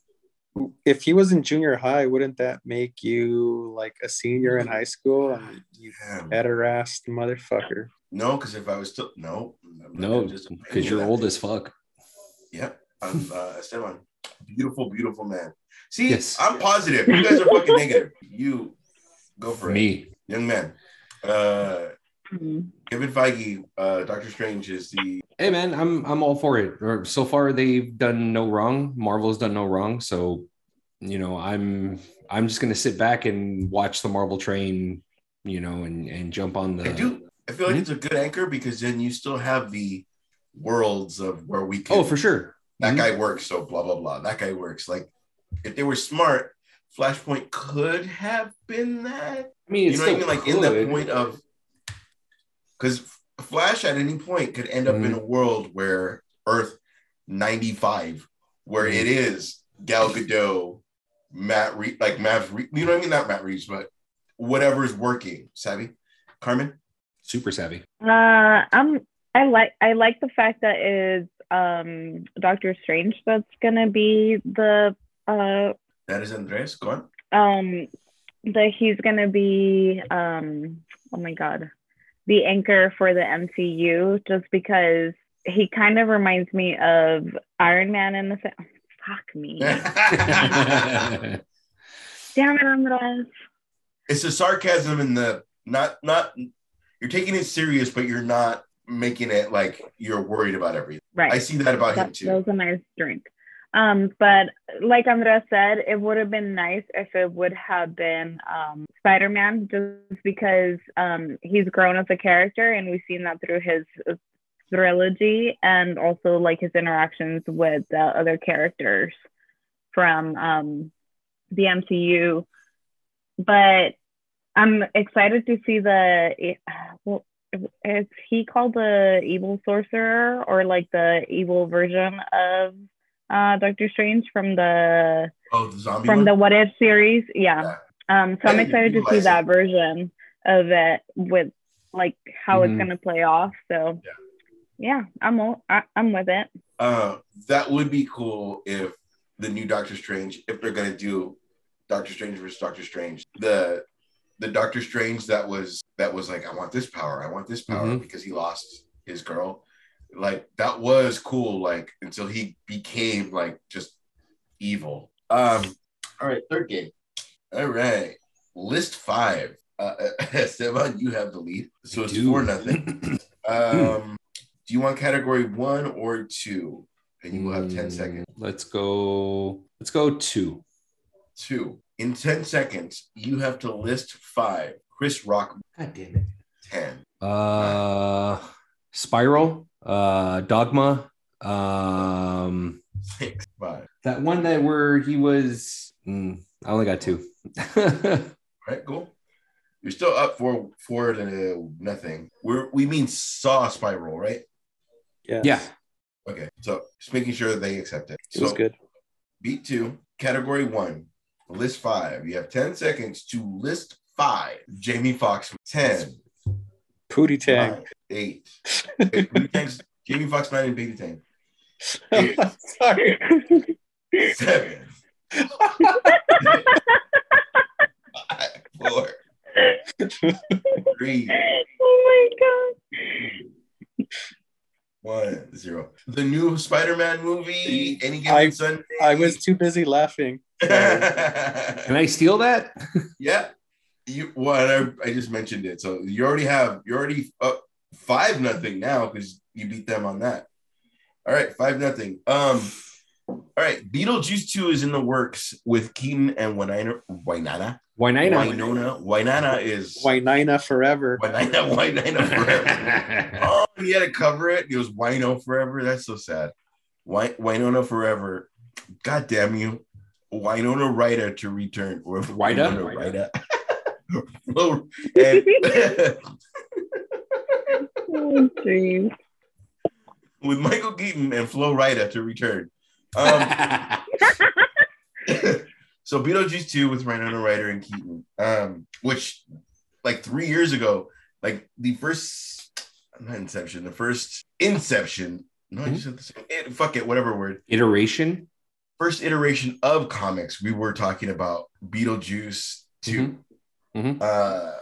If he was in junior high, wouldn't that make you like a senior in high school? And you Damn. pederast motherfucker. No, because if I was still no, I'm No, because you're old as fuck. Yep, I'm uh, Esteban. Beautiful, beautiful man. See, Yes. I'm positive. You guys are fucking negative. You go for it, Me. young man. Uh, Mhm. Kevin Feige, uh, Doctor Strange is the Hey man, I'm I'm all for it. Or so far they've done no wrong. Marvel's done no wrong. So, you know, I'm I'm just gonna sit back and watch the Marvel train, you know, and and jump on the I do. I feel like Mhm. it's a good anchor because then you still have the worlds of where we can. Oh, for sure. That Mhm. guy works, so blah blah blah. That guy works. Like if they were smart, Flashpoint could have been that. I mean, You it's know what I mean? still Like in the point of because Flash at any point could end up in a Mm-hmm. world where Earth 95, where Mm-hmm. it is Gal Gadot, Matt Reeves, like Matt Reeves, you know what I mean? Not Matt Reeves, but whatever's working. Savvy? Carmen? super savvy. Uh, I'm. I like. I like the fact that it's um Doctor Strange that's gonna be the uh That is Andres. Go on. um that he's gonna be um oh my god the anchor for the MCU just because he kind of reminds me of Iron Man in the se- fuck me damn it Andres it's the sarcasm in the not not you're taking it serious, but you're not making it like you're worried about everything. right I see that about him too. that was a nice drink um but like Andres said it would have been nice if it would have been um Spider-Man just because um he's grown as a character and we've seen that through his uh, trilogy and also like his interactions with the other characters from um the MCU but I'm excited to see the well is he called the evil sorcerer or like the evil version of uh Doctor Strange from the oh, the zombie from one? the What If series? Yeah. Um so I I'm excited to see realize that version of it with like how Mhm. it's gonna play off. So Yeah. yeah, I'm o- I, I'm with it. uh, that would be cool if the new Doctor Strange, if they're gonna do Doctor Strange versus Doctor Strange, the the Doctor Strange that was that was like, I want this power, I want this power Mhm. because he lost his girl. Like that was cool, like until he became like just evil. Um, all right, third game. All right, list five. Uh, Esteban, you have the lead, so it's four nothing. Um, do you want category one or two? And you will have 10 Mm, seconds. Let's go. Let's go two. Two. In 10 seconds, you have to list five. Chris Rock, God damn it. 10. Uh, Spiral. Uh, Dogma. Um, Six. Five. that one that where he was. mm, I only got two. All right, cool. You're still up for four to nothing. We're we mean saw spiral, right? Yes. yeah. Okay. So just making sure that they accept it. It was so good. beat two, category one, list five. You have 10 seconds to list five. Jamie Foxx, 10. Pootie Tang. Nine, eight. Wait, Pootie Tang's- Jamie Foxx nine and Baby Tang. Sorry. Seven. Five, four. Three. Oh my god. one, zero. The new Spider-Man movie, any given I- Sunday. I was too busy laughing. Can I steal that? yeah. You well, I, I just mentioned it. So you already have you're already up five nothing now because you beat them on that. All right, five nothing. Um, all right, Beetlejuice 2 is in the works with Keaton and Winona. Winona. Why? Winona. Winona is Winina forever. Winona. Winona forever. oh, he had to cover it. It was Wino forever. That's so sad. Wi- Winona forever. God damn you. Winona Ryder to return. Or? Winona Ryder. And- with Michael Keaton and Flo Rida to return. Um, so Beetlejuice 2 with Winona Ryder and Keaton, um, which like three years ago, like the first, not Inception, the first Inception, no, I just said the same, it, fuck it, whatever word, Iteration. first iteration of comics, we were talking about Beetlejuice 2. Mhm. Uh,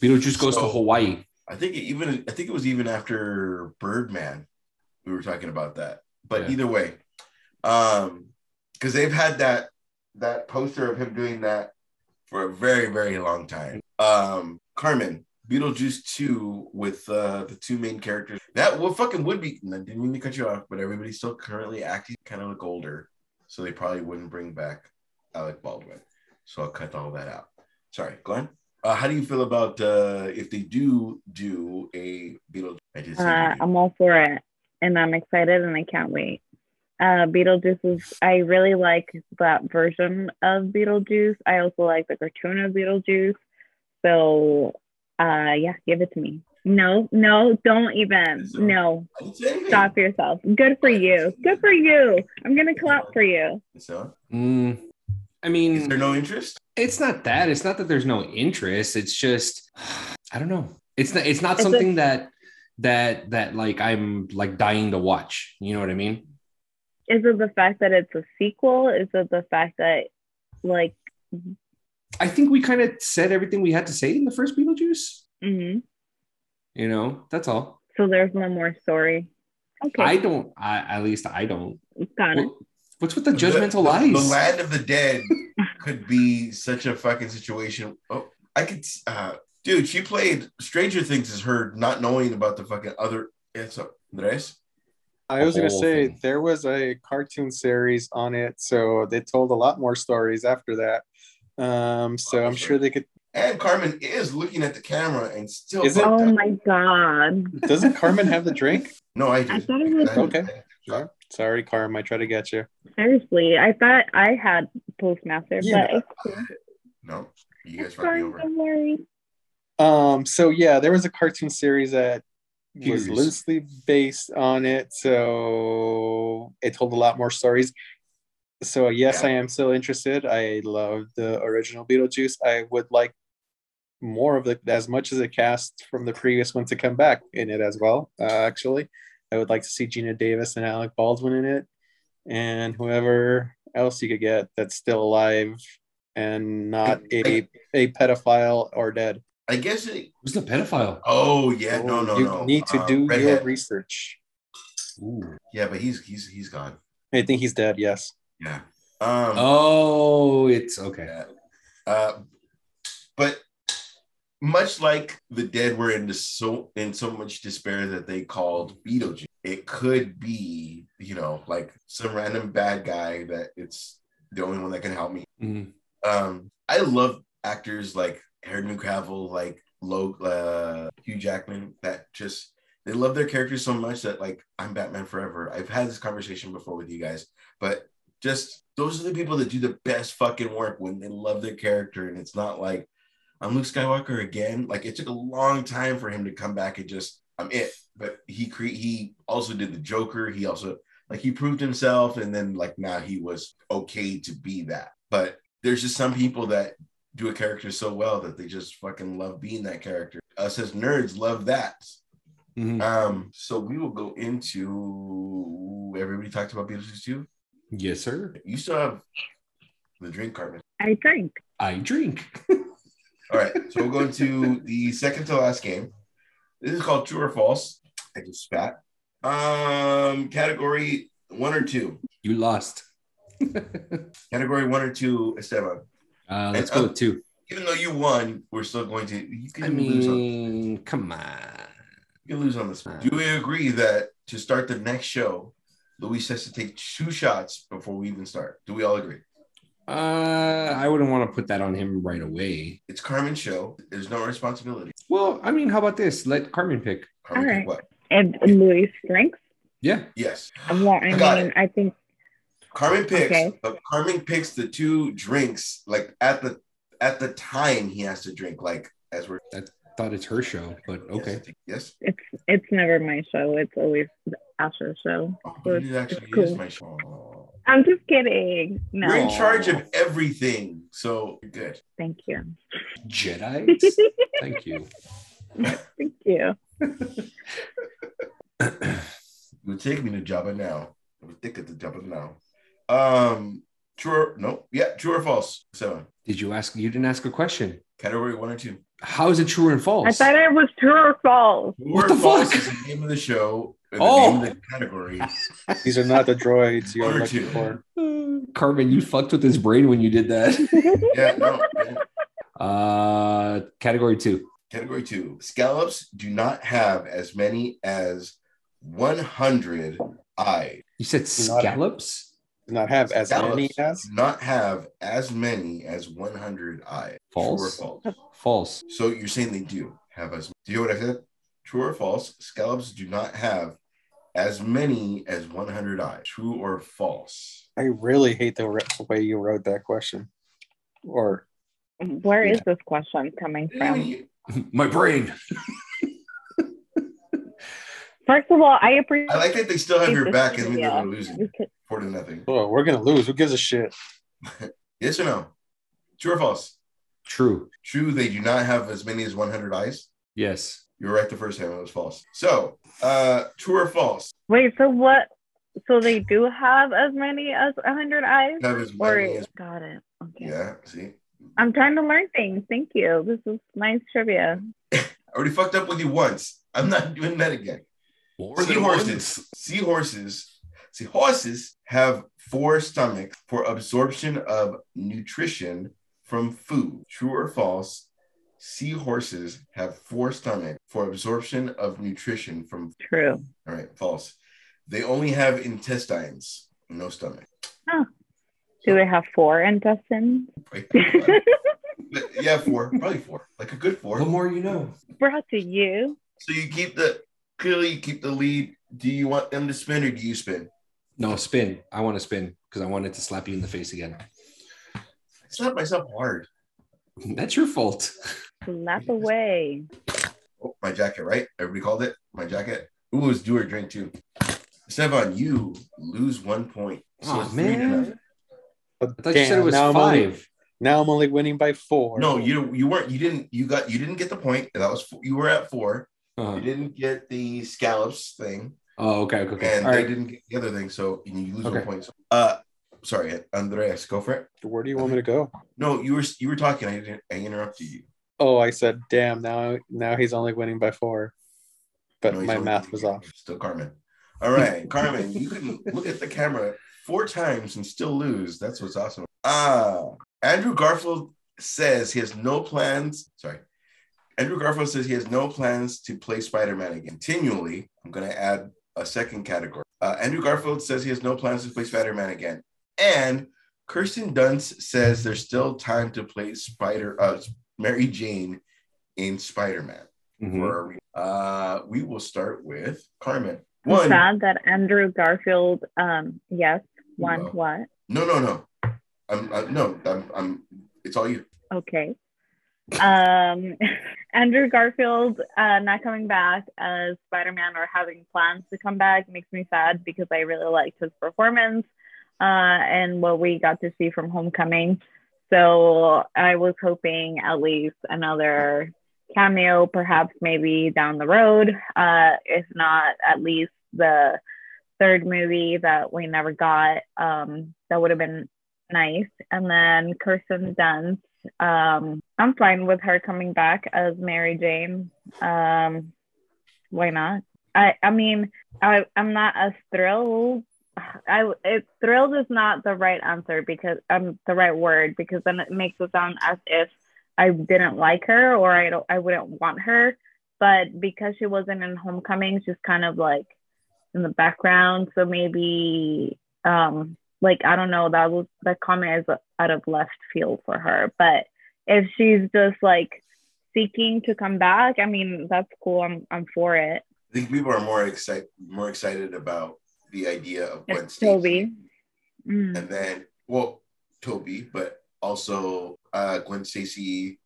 Beetlejuice goes to Hawaii. I think it even I think it was even after Birdman we were talking about that. But Yeah. either way, um, because they've had that that poster of him doing that for a very very long time. Um, Carmen, Beetlejuice two with uh, the two main characters. That would fucking would be. I didn't mean to cut you off, but everybody's still currently acting kind of look older, so they probably wouldn't bring back Alec Baldwin. So I'll cut all that out. Sorry, Glenn. Uh, how do you feel about uh, if they do do a Beetlejuice? I just uh, I'm all for it, and I'm excited, and I can't wait. Uh, Beetlejuice is. I really like that version of Beetlejuice. I also like the cartoon of Beetlejuice. So, uh, yeah, give it to me. No, no, don't even. So- No, I didn't say anything. stop yourself. Good for you. Good for you. I'm gonna clap for you. So, Mm, I is mean, there no interest? it's not that. It's not that there's no interest. It's just I don't know. It's not. It's not It's a- something that that that like I'm like dying to watch. You know what I mean? Is it the fact that it's a sequel? Is it the fact that, like, I think we kind of said everything we had to say in the first Beetlejuice. mhm. You know, that's all. so there's no more story? Okay, I don't. I at least I don't. got it. What- What's with the judgmental the, lies? The land of the dead could be such a fucking situation. Oh, I could, uh, dude. She played Stranger Things as her not knowing about the fucking other. It's a Andres. I was gonna say thing. there was a cartoon series on it, so they told a lot more stories after that. Um, so I'm sure they could. And Carmen is looking at the camera and still. Is it? Oh my god. Doesn't Carmen have the drink? No, I did. I thought it was- I did. Okay. Sorry, sorry, Carm, I try to get you. Seriously, I thought I had Postmaster, Yeah. but. No, you guys It's fucked me over. don't worry. Um, so yeah, there was a cartoon series that was loosely based on it, so it told a lot more stories. So yes, Yeah. I am still interested. I love the original Beetlejuice. I would like more of the as much as the cast from the previous one to come back in it as well. Uh, actually, I would like to see Geena Davis and Alec Baldwin in it, and whoever else you could get that's still alive and not a a pedophile or dead. I guess it. Who's the pedophile? Oh yeah, no, no, you no. need to Um, do your research. Ooh. Yeah, but he's he's he's gone. I think he's dead. Yes. Yeah. Um. Oh, it's okay. Uh, but much like the dead were in so in so much despair that they called Beetlejuice, it could be you know like some random bad guy that it's the only one that can help me. Mhm. Um, I love actors like Henry Cavill, like Lo, uh, Hugh Jackman, that just they love their characters so much that like I'm Batman forever. I've had this conversation before with you guys, but just those are the people that do the best fucking work when they love their character, and it's not like I'm Luke Skywalker again. Like it took a long time for him to come back and just I'm it. But he cre- he also did the Joker. He also like he proved himself, and then like now he was okay to be that. But there's just some people that do a character so well that they just fucking love being that character. Us as nerds love that. Mhm. Um, so we will go into everybody talked about Beetlejuice too. Yes, sir. You still have the drink, Carmen. I drink. I drink. All right, so we're going to the second to last game. This is called True or False. I just spat. Um, category one or two. You lost. Category one or two, Esteban. Uh, let's And, go uh, with two. Even though you won, we're still going to. You can I lose. On, mean, come on. you can lose on this. Do we agree that to start the next show, Luis has to take two shots before we even start? Do we all agree? Uh, I wouldn't want to put that on him right away. It's Carmen's show. There's no responsibility. Well, I mean, how about this? Let Carmen pick. Carmen, All pick what? And Louis drinks. Yeah. Yes. Well, I Got mean, it. I think Carmen picks. Okay. But Carmen picks the two drinks like at the at the time he has to drink. Like as we're Thought it's her show, but okay. Yes. yes. it's it's never my show. It's always Asher's show. Oh, So it it's, actually cool. is my show. Oh. I'm just kidding. No, You're in charge of everything, so good. thank you. Jedi. Thank you. Thank you. You would take me to Jabba now. I would think of the Jabba now. Um, true or no? Yeah, true or false? Seven. Did you ask? You didn't ask a question. Category one or two. How is it true and false? I thought it was true or false. True What or the false fuck? is the name of the show. and The Oh. name of the category. These are not the droids you're looking for. Carmen, you fucked with his brain when you did that. Yeah, no. yeah. Uh, category two. Category two. Scallops do not have as many as 100 eyes. You said Not- scallops. Do not have as many as. not have as many as 100 eyes. False. True or false? False. So you're saying they do have as do you hear what I said? True or false? Scallops do not have as many as 100 eyes. True or false? I really hate the way you wrote that question. Or Where is Yeah. this question coming from? My brain. First of all, I appreciate. I like that they still have your back and then trivia they're losing because- four to nothing. oh, we're gonna lose. Who gives a shit? Yes or no? True or false? True. True, they do not have as many as 100 eyes. Yes. You were right the first time. It was false. So, uh, true or false? Wait, so what? So they do have as many as 100 eyes? Have as Or many as got it. Okay. yeah. See, I'm trying to learn things. Thank you. This is nice trivia. I already fucked up with you once. I'm not doing that again. More Seahorses. Seahorses. Seahorses have four stomachs for absorption of nutrition from food. True or false? Seahorses have four stomachs for absorption of nutrition from. food. True. All right, false. They only have intestines, no stomach. Oh. Do they have four intestines? Yeah, four, probably four, like a good four. The more you know. Brought to you. So you keep the clearly you keep the lead. Do you want them to spin or do you spin? No, spin. I want to spin because I wanted to slap you in the face again. I slapped myself hard. That's your fault. Slap away. Oh, my jacket, right? Everybody called it my jacket. Ooh, it's do or drink too. Stevan, you lose one point. So Oh, it's three to man. nothing. Oh, I thought you said it was now I'm only- five. now I'm only winning by four. No, you you weren't. You didn't. You got. You didn't get the point. That was. You were at four. Uh-huh. You didn't get the scallops thing, Oh, okay, okay, okay. and All they right. didn't get the other thing. So you lose Okay. one point. Uh, sorry, Andreas, go for it. Where do you want me to go? No, you were you were talking. I didn't. I interrupted you. Oh, I said, damn. Now, now he's only winning by four. But No, my math was off. Still Carmen. All right, Carmen, you can look at the camera four times and still lose. That's what's awesome. Ah, Andrew Garfield says he has no plans. Sorry. Andrew Garfield says he has no plans to play Spider-Man again. Continually, I'm going to add a second category. Uh, Andrew Garfield says he has no plans to play Spider-Man again. And Kirsten Dunst says there's still time to play Spider uh, Mary Jane in Spider-Man Mhm. for uh we will start with Carmen. I'm sad that Andrew Garfield, um, yes, one Wow. what? no no no. I'm, i no I'm I'm it's all you. Okay. Um, Andrew Garfield uh, not coming back as Spider Man or having plans to come back makes me sad because I really liked his performance uh, and what we got to see from Homecoming. So I was hoping at least another cameo, perhaps maybe down the road. Uh, if not, at least the third movie that we never got. Um, that would have been nice. And then Kirsten Dunst. Um, I'm fine with her coming back as Mary Jane. Um, why not? I I mean I I'm not as thrilled. I it thrilled is not the right answer because um the right word because then it makes it sound as if I didn't like her or I don't I wouldn't want her. But because she wasn't in Homecoming, she's kind of like in the background. So maybe um like I don't know that was that comment is out of left field for her. But if she's just like seeking to come back, I mean that's cool. I'm I'm for it. I think people are more excited more excited about the idea of Gwen. Tobey. Mm. and then well Tobey, but also uh, Gwen Stacy.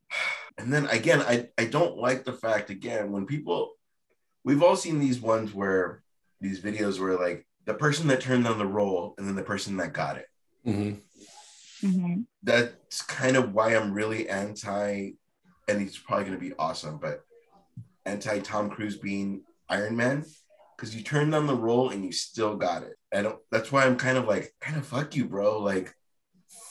And then again, I I don't like the fact again when people we've all seen these ones where these videos where like the person that turned on the role and then the person that got it. Mhm. Mhm. That's kind of why I'm really anti, and he's probably gonna be awesome, but anti Tom Cruise being Iron Man because you turned on the role and you still got it. I don't. That's why I'm kind of like, kind of fuck you, bro. Like,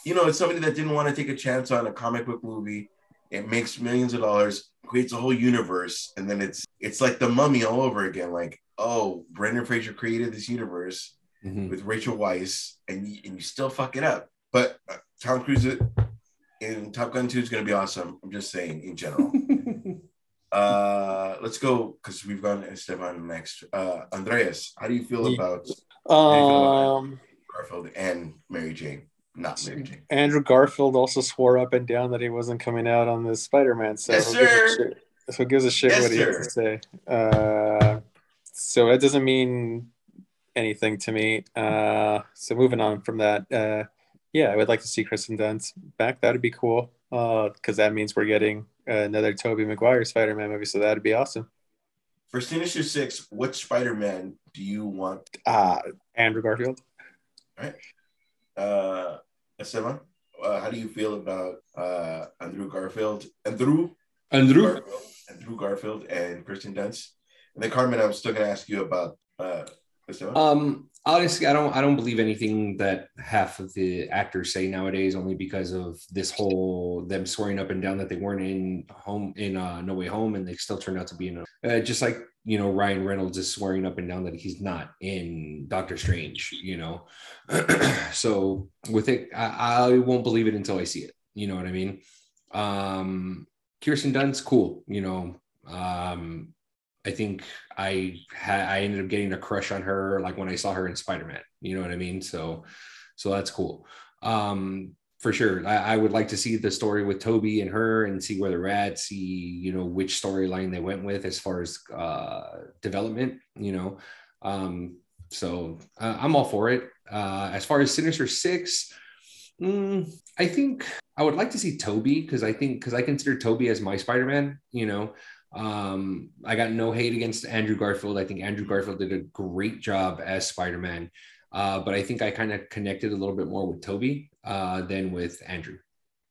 you know, it's somebody that didn't want to take a chance on a comic book movie. It makes millions of dollars, creates a whole universe, and then it's it's like the Mummy all over again. Like, oh, Brendan Fraser created this universe Mhm. with Rachel Weisz, and you, and you still fuck it up. But uh, Tom Cruise in Top Gun 2 is going to be awesome. I'm just saying in general. uh, let's go because we've gone Stefan next. Uh, Andreas, how do you feel about about Um, Garfield and Mary Jane? Not Mary Jane. Andrew Garfield also swore up and down that he wasn't coming out on this Spider-Man. So Yes, who gives a sir. shit- So who gives a shit Yes, what he has to say? Uh, so that doesn't mean anything to me. Uh, so moving on from that, uh, yeah, I would like to see Kristen Dunst back. That'd be cool. Because that means we're getting another Tobey Maguire Spider-Man movie. So that'd be awesome. For Sinister Six, which Spider Man do you want? Uh, Andrew Garfield. Uh, Esteban, uh, how do you feel about uh, Andrew Garfield? Andrew Andrew. Garfield, Andrew Garfield and Kristen Dunst. And then Carmen, I'm still gonna ask you about uh Um, honestly, I don't I don't believe anything that half of the actors say nowadays, only because of this whole them swearing up and down that they weren't in home in uh, No Way Home, and they still turned out to be in a uh, just like you know Ryan Reynolds is swearing up and down that he's not in Doctor Strange, you know. so with it, I, I won't believe it until I see it. You know what I mean? Um, Kirsten Dunst, cool. You know, um, I think I had I ended up getting a crush on her like when I saw her in Spider Man. You know what I mean? So, so that's cool. Um, for sure, I, I would like to see the story with Tobey and her and see where they're at. See, you know, which storyline they went with as far as uh, development. You know, um, so uh, I'm all for it. Uh, as far as Sinister Six, mm, I think I would like to see Tobey because I think because I consider Tobey as my Spider Man. You know. Um, I got no hate against Andrew Garfield. I think Andrew Garfield did a great job as Spider Man, uh, but I think I kind of connected a little bit more with Tobey uh, than with Andrew.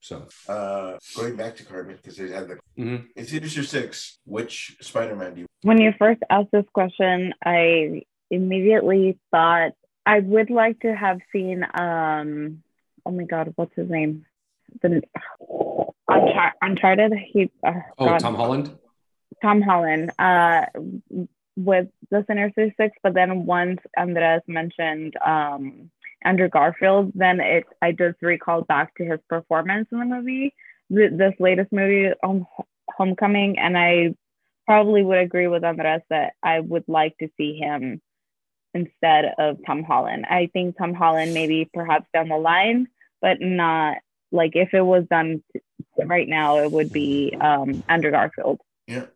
So, Uh, going back to Carmen because they had the mhm. in Sinister Six, which Spider Man do you? When you first asked this question, I immediately thought I would like to have seen um oh my god, what's his name? The Unchar- Uncharted. He uh, oh, God. Tom Holland. Tom Holland uh, with the Sinister Six, but then once Andres mentioned um, Andrew Garfield, then it I just recalled back to his performance in the movie, th- this latest movie, um, Homecoming, and I probably would agree with Andres that I would like to see him instead of Tom Holland. I think Tom Holland maybe perhaps down the line, but not like if it was done right now, it would be um, Andrew Garfield. Yeah.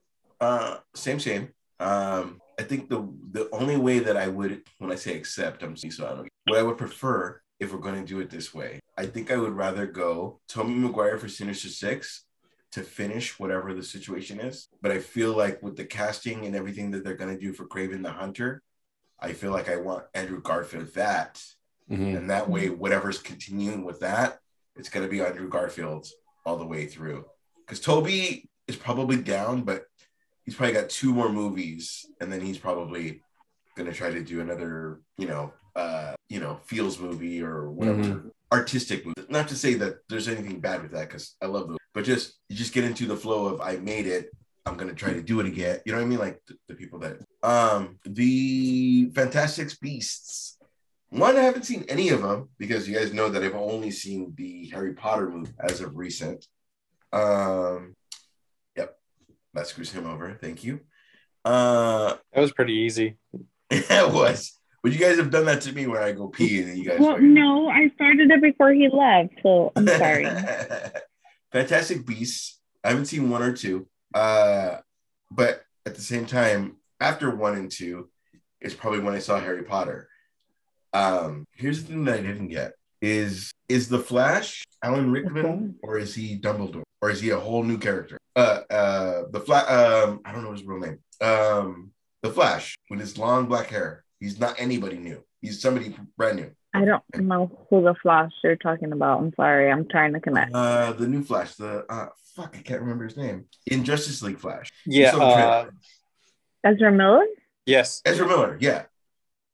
Uh, same, same. Um, I think the the only way that I would, when I say accept, I'm so I don't. What I would prefer if we're going to do it this way, I think I would rather go Tommy Maguire for Sinister Six to finish whatever the situation is. But I feel like with the casting and everything that they're going to do for Kraven the Hunter, I feel like I want Andrew Garfield that, Mhm. and that way, whatever's continuing with that, it's going to be Andrew Garfield all the way through. Because Tobey is probably down, but he's probably got two more movies, and then he's probably gonna try to do another, you know, uh, you know, feels movie or whatever artistic movie. Not to say that there's anything bad with that because I love those, but just you just get into the flow of I made it. I'm gonna try to do it again. You know what I mean? Like the, the people that um the Fantastic Beasts. One, I haven't seen any of them because you guys know that I've only seen the Harry Potter movie as of recent. Um, that screws him over. Thank you. Uh, That was pretty easy. it was. Would you guys have done that to me where I go pee and then you guys. Well, fucking- no, I started it before he left, so I'm sorry. Fantastic Beasts. I haven't seen one or two. Uh, but at the same time, after one and two, is probably when I saw Harry Potter. Um, here's the thing that I didn't get: is is the Flash Alan Rickman Okay. or is he Dumbledore or is he a whole new character? Uh, uh, the Flash. Um, I don't know his real name. Um, the Flash with his long black hair. He's not anybody new. He's somebody brand new. I don't know who the Flash you're talking about. I'm sorry. I'm trying to connect. Uh, the new Flash. The uh, fuck, I can't remember his name. In Justice League Flash. Yeah. saw the trailer. Uh, Ezra Miller? yes. Ezra Miller. Yeah,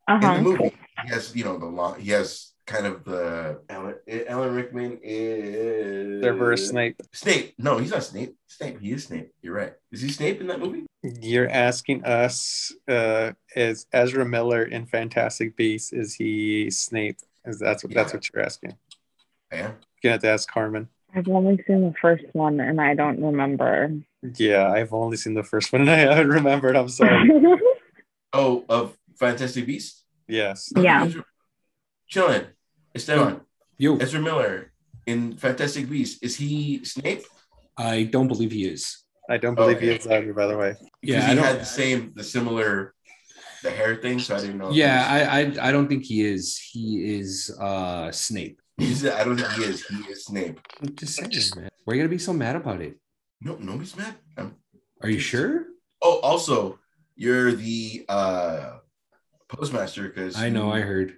Uh in the movie, he has you know the long. He has kind of the Alan, Alan Rickman is Reverse Snape. Snape. No, he's not Snape. Snape. He is Snape. You're right. Is he Snape in that movie? You're asking us, uh, is Ezra Miller in Fantastic Beasts? Is he Snape? Is that's what that's what you're asking? Yeah. am. You're gonna have to ask Carmen. I've only seen the first one and I don't remember. Yeah, I've only seen the first one and I haven't remembered. I'm sorry. Oh, of Fantastic Beasts. yes. Yeah. Ezra- Chillin. Esteban. Yo, Ezra Miller in Fantastic Beasts. Is he Snape? I don't believe he is. I don't believe he is either, by the way. Yeah, I he don't- had the same, the similar, the hair thing. So I didn't know. Yeah, I, I I don't think he is. He is uh Snape. He's, I don't think he is. He is Snape. I'm just saying, man. Why are you gonna be so mad about it? No, nobody's mad. Um, Are you sure? oh, also, you're the uh postmaster because I know, I heard.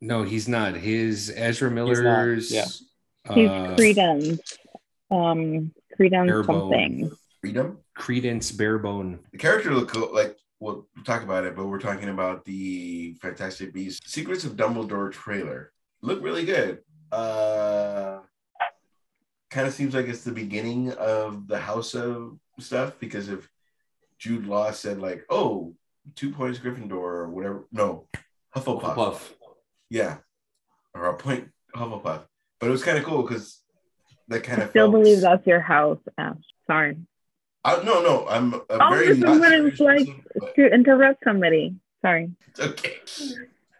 No, he's not. His Ezra not, Miller's. yeah. He's uh, Credence. Um, Credence Airbow. something. freedom. Credence Barebone. The character look cool. Like we'll talk about it, but we're talking about the Fantastic Beasts: Secrets of Dumbledore trailer. Look really good. Uh, kind of seems like it's the beginning of the House of stuff because if Jude Law said like, "Oh, two points Gryffindor" or whatever. No, Hufflepuff. Puff. Yeah, or a point Hufflepuff. But it was kind of cool because that kind of still felt- believe that's your house. Ash. Sorry. I, no, no, I'm a Oh, very this is not what it's like but- to interrupt somebody. Sorry. Okay.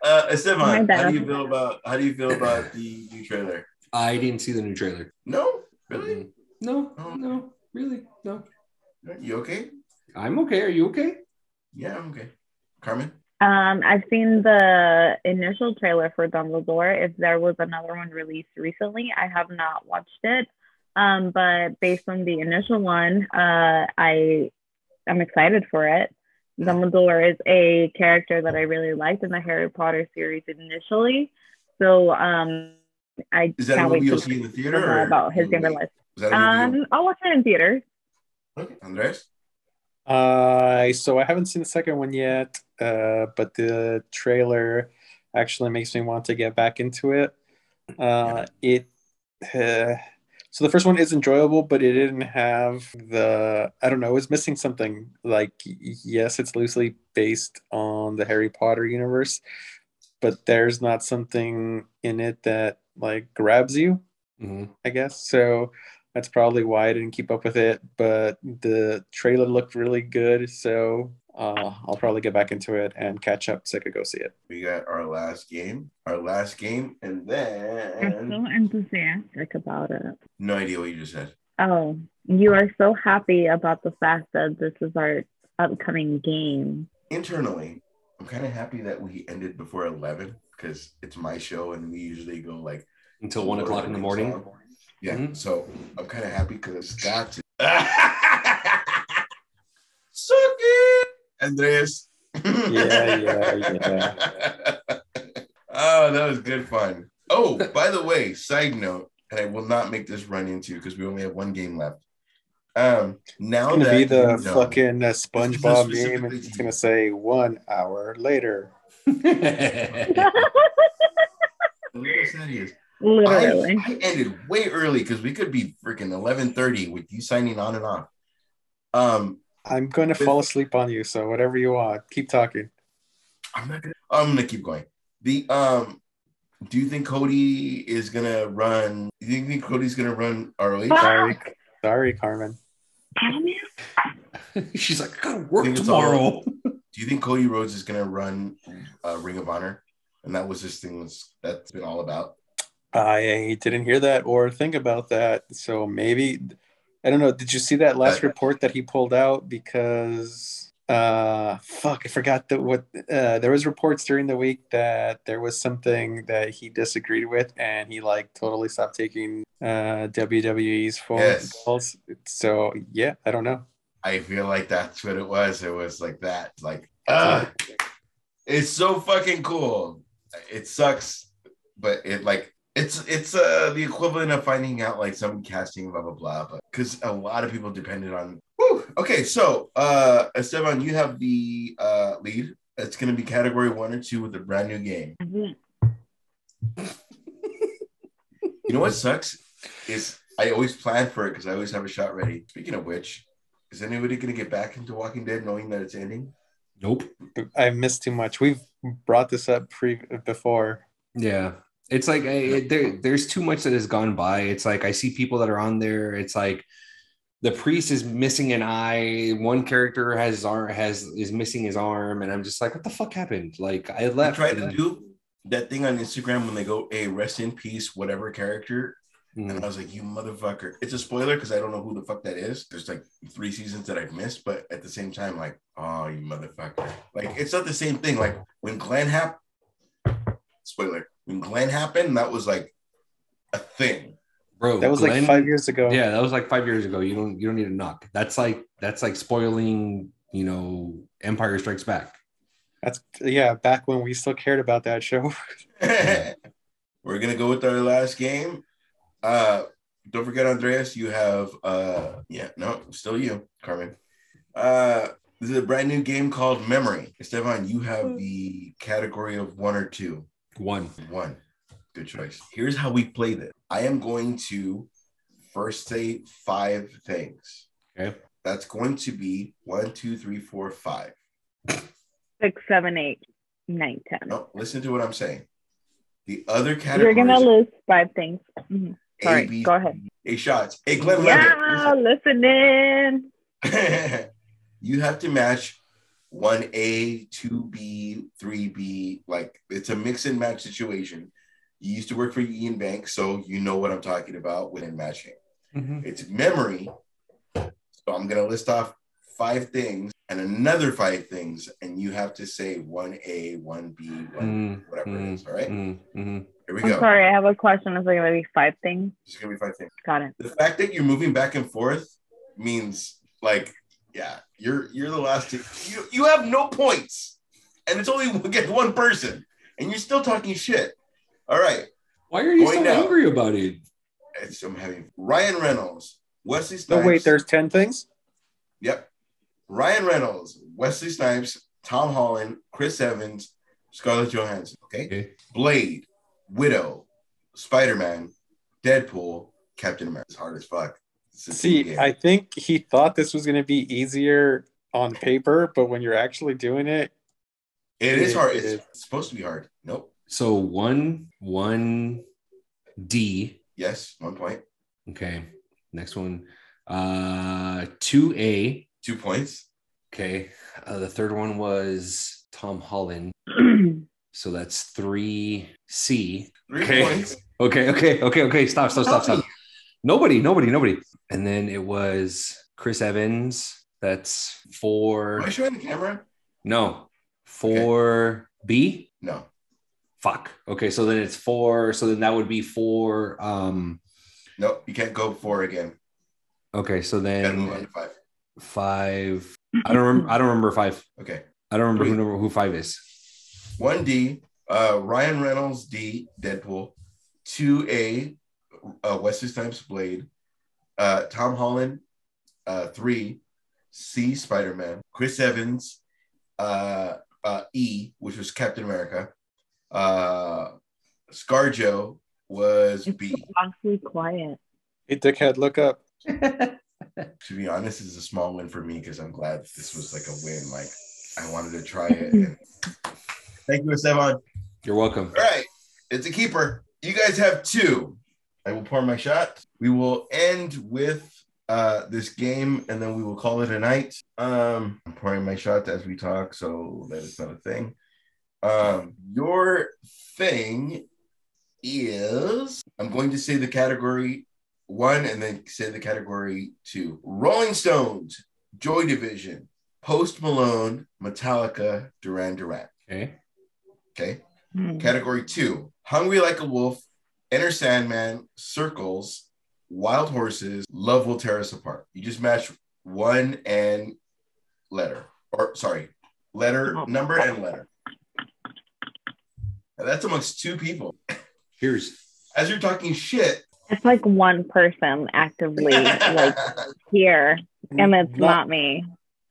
Uh, My Esteban, bad. how do you feel about how do you feel about the new trailer? I didn't see the new trailer. No, really? No, Oh. no, really, no. You okay? I'm okay. Are you okay? Yeah, I'm okay. Carmen, Um, I've seen the initial trailer for Dumbledore. If there was another one released recently, I have not watched it. Um, but based on the initial one, uh, I I'm excited for it. Dumbledore is a character that I really liked in the Harry Potter series initially, so um, I is that can't movie wait you'll to see in the theater or about his Is younger life. that a movie? Um, I'll watch it in theater. okay, Andres. Uh, so I haven't seen the second one yet, uh, but the trailer actually makes me want to get back into it. Uh, it uh, so the first one is enjoyable, but it didn't have the I don't know, it was missing something. Like yes, it's loosely based on the Harry Potter universe, but there's not something in it that like grabs you. Mhm. I guess. So that's probably why I didn't keep up with it. But the trailer looked really good. So uh, I'll probably get back into it and catch up so I could go see it. We got our last game, our last game, and I'm then so enthusiastic about it. no idea what you just said. Oh, you are so happy about the fact that this is our upcoming game. Internally, I'm kind of happy that we ended before eleven because it's my show and we usually go like Until one o'clock in the morning. Yeah, Mhm. so I'm kind of happy because it's got to. Suck it, Andres. Yeah, yeah, yeah. oh, that was good fun. Oh, by the way, side note, and I will not make this run into because we only have one game left. Um, now It's gonna that be the you know- fucking uh, SpongeBob game, and It's gonna say one hour later. Look how sad he is. I, Literally. I ended way early because we could be freaking eleven thirty with you signing on and off. Um, I'm going to fall asleep on you, so whatever you want, keep talking. I'm not gonna. I'm gonna keep going. The um, do you think Cody is gonna run? Do you think Cody's gonna run ROH? Sorry, sorry, Carmen. Damn it. She's like, I gotta work think all- tomorrow. Do you think Cody Rhodes is gonna run uh, Ring of Honor? And that was this thing was that's been all about. I didn't hear that or think about that, so maybe I don't know. Did you see that last report that he pulled out because uh fuck I forgot that what uh there was reports during the week that there was something that he disagreed with and he like totally stopped taking uh WWE's phone Yes. calls. So yeah, I don't know. I feel like that's what it was. It was like that. Like, uh, it's so fucking cool. It sucks, but it like it's it's uh the equivalent of finding out like some casting blah blah blah. But because a lot of people depended on. Whew. Okay, so uh Esteban, you have the uh lead. It's gonna be category one or two with a brand new game. You know what sucks is I always plan for it because I always have a shot ready. Speaking of which, is anybody gonna get back into Walking Dead knowing that it's ending? Nope. I've missed too much. We've brought this up pre before. Yeah. It's like I, there, there's too much that has gone by. It's like I see people that are on there. It's like the priest is missing an eye. One character has his arm has is missing his arm, and I'm just like, what the fuck happened? Like I I left. tried to do that thing on Instagram when they go, "Hey, rest in peace, whatever character," and Mm. I was like, "You motherfucker!" It's a spoiler because I don't know who the fuck that is. There's like three seasons that I've missed, but at the same time, like, oh, you motherfucker! Like, it's not the same thing. Like when Glenn happened, spoiler. When Glenn happened, that was like a thing. bro. That was Glenn- like five years ago. Yeah, that was like five years ago. You don't you don't need to knock. That's like that's like spoiling. You know, Empire Strikes Back. That's yeah, back when we still cared about that show. We're gonna go with our last game. Uh don't forget, Andreas, you have uh yeah, no, still you, Carmen. Uh this is a brand new game called Memory. Stefan, you have the category of one or two. One. One. Good choice. Here's how we play this. I am going to first say five things. Okay. That's going to be one, two, three, four, five. Six, seven, eight, nine, ten. No, listen to what I'm saying. The other category. You're gonna list five things. Mhm. Sorry, B, go ahead. A shots. Hey, Glenn Yeah, listening. You have to match one A, two B, three B. Like it's a mix and match situation. You used to work for Ian Bank, so you know what I'm talking about when in matching. Mhm. It's memory. So I'm gonna list off five things and another five things, and you have to say one A, one B, one Mm, whatever it mm, is. All right, mm, mhm. here we I'm go. sorry, I have a question. Is it gonna be five things? It's gonna be five things. Got it. the fact that you're moving back and forth means like yeah you're you're the last to, you you have no points and it's only against one person and you're still talking shit all right Why are you Going so down. angry about it? it's, i'm having ryan reynolds wesley Snipes. No, wait, there's 10 things? yep ryan reynolds wesley snipes tom holland chris evans scarlett johansson okay Okay. blade widow spider-man deadpool captain america it's hard as fuck It's a team See. I think he thought this was going to be easier on paper, but when you're actually doing it, It is hard. It It's is. supposed to be hard. Nope. So one, one D. Yes, one point. Okay. Next one. Uh two A. Two points. Okay. Uh, the third one was Tom Holland. So that's three C. Three Okay. points. Okay, okay, okay, okay. Stop, stop, stop, stop. Nobody, nobody, nobody. And then it was Chris Evans. That's Am four. I showing the camera? No, four B. No. Fuck. Okay, so then it's four. So then that would be four. Um. Nope. You can't go four again. Okay, so You gotta move on to then five. five. I don't remember. I don't remember five. Okay. I don't remember who Three. number who five is. One D. Uh, Ryan Reynolds D. Deadpool. Two A. Uh, Wesley Snipes Blade. Uh, Tom Holland. uh, three, C, Spider Man. Chris Evans, uh, uh, E, which was Captain America. Uh, ScarJo was It's B. awfully quiet. Hey, dickhead, look up. To be honest, this is a small win for me because I'm glad this was like a win. Like I wanted to try it. And... Thank you, Esteban. You're welcome. All right, it's a keeper. You guys have two. I will pour my shot. We will end with uh, this game, and then we will call it a night. Um, I'm pouring my shot as we talk, so that is not a thing. Um, your thing is I'm going to say the category one, and then say the category two. Rolling Stones, Joy Division, Post Malone, Metallica, Duran Duran. Okay. Okay. Hmm. Category two, Hungry Like a Wolf, Enter Sandman, Circles, Wild Horses, Love Will Tear Us Apart. You just match one and letter, or sorry, letter, oh. number, and letter. And that's amongst two people. Cheers. As you're talking shit, It's like one person actively like here, and it's not me.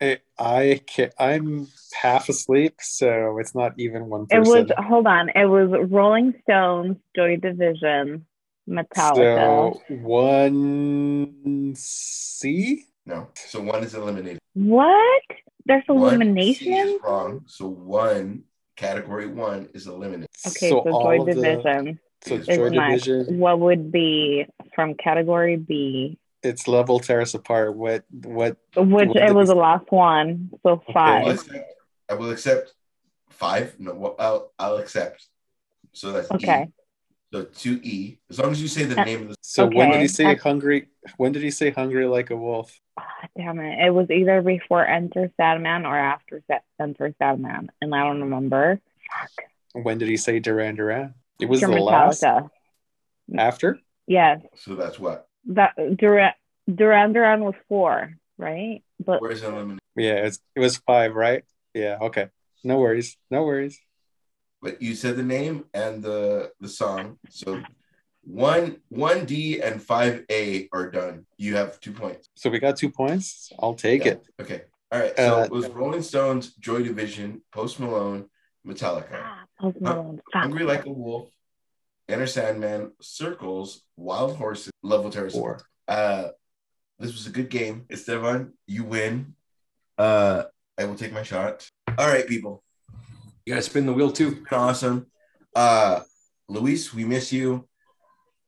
I, I can't, I'm half asleep, so it's not even one It was hold on. It was Rolling Stones, Joy Division, Metallica. So one C. no. So one is eliminated. what? There's One elimination. wrong. So one category one is eliminated. Okay, so so, Joy of the- Division so is Joy is next. Division. What would be from category B? It's Love Will Tear Us Apart. What what Which What it was the last one, so I will five. accept, I will accept five. No, I'll, I'll accept. So that's E. Okay. So two E. As long as you say the Uh, name of the so when did he say I- hungry? When did he say hungry like a wolf? Ah, damn it! It was either before Enter Sandman or after Sa- Enter Sandman, and I don't remember. Fuck. When did he say Duran Duran? It was After the last Metallica. after. Yes, so that's what. That Duran Duran Duran was four, right? But Where's eliminated? Yeah, it's, it was five, right? Yeah. Okay. No worries. No worries. But you said the name and the the song. So one one D and five A are done. You have two points. So we got two points. I'll take Yeah. it. Okay. All right. So Uh, it was Rolling Stones, Joy Division, Post Malone, Metallica. Ah, Post Malone, fuck. Hungry Like a Wolf, Enter Sandman, Circles, Wild Horses, Level Terrace. Four. Uh, this was a good game. Esteban, you win. Uh, I will take my shot. All right, people. You gotta spin the wheel too. Awesome. Uh, Luis, we miss you.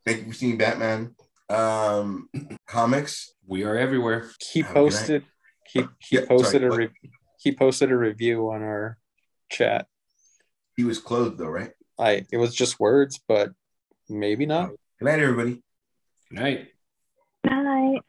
Thank you for seeing Batman. Um, comics. We are everywhere. He Have a good night. posted. He he Yeah, posted sorry, a re- he posted a review on our chat. He was clothed though, right? I it was just words, but maybe not. Good night, everybody. Good night. Bye.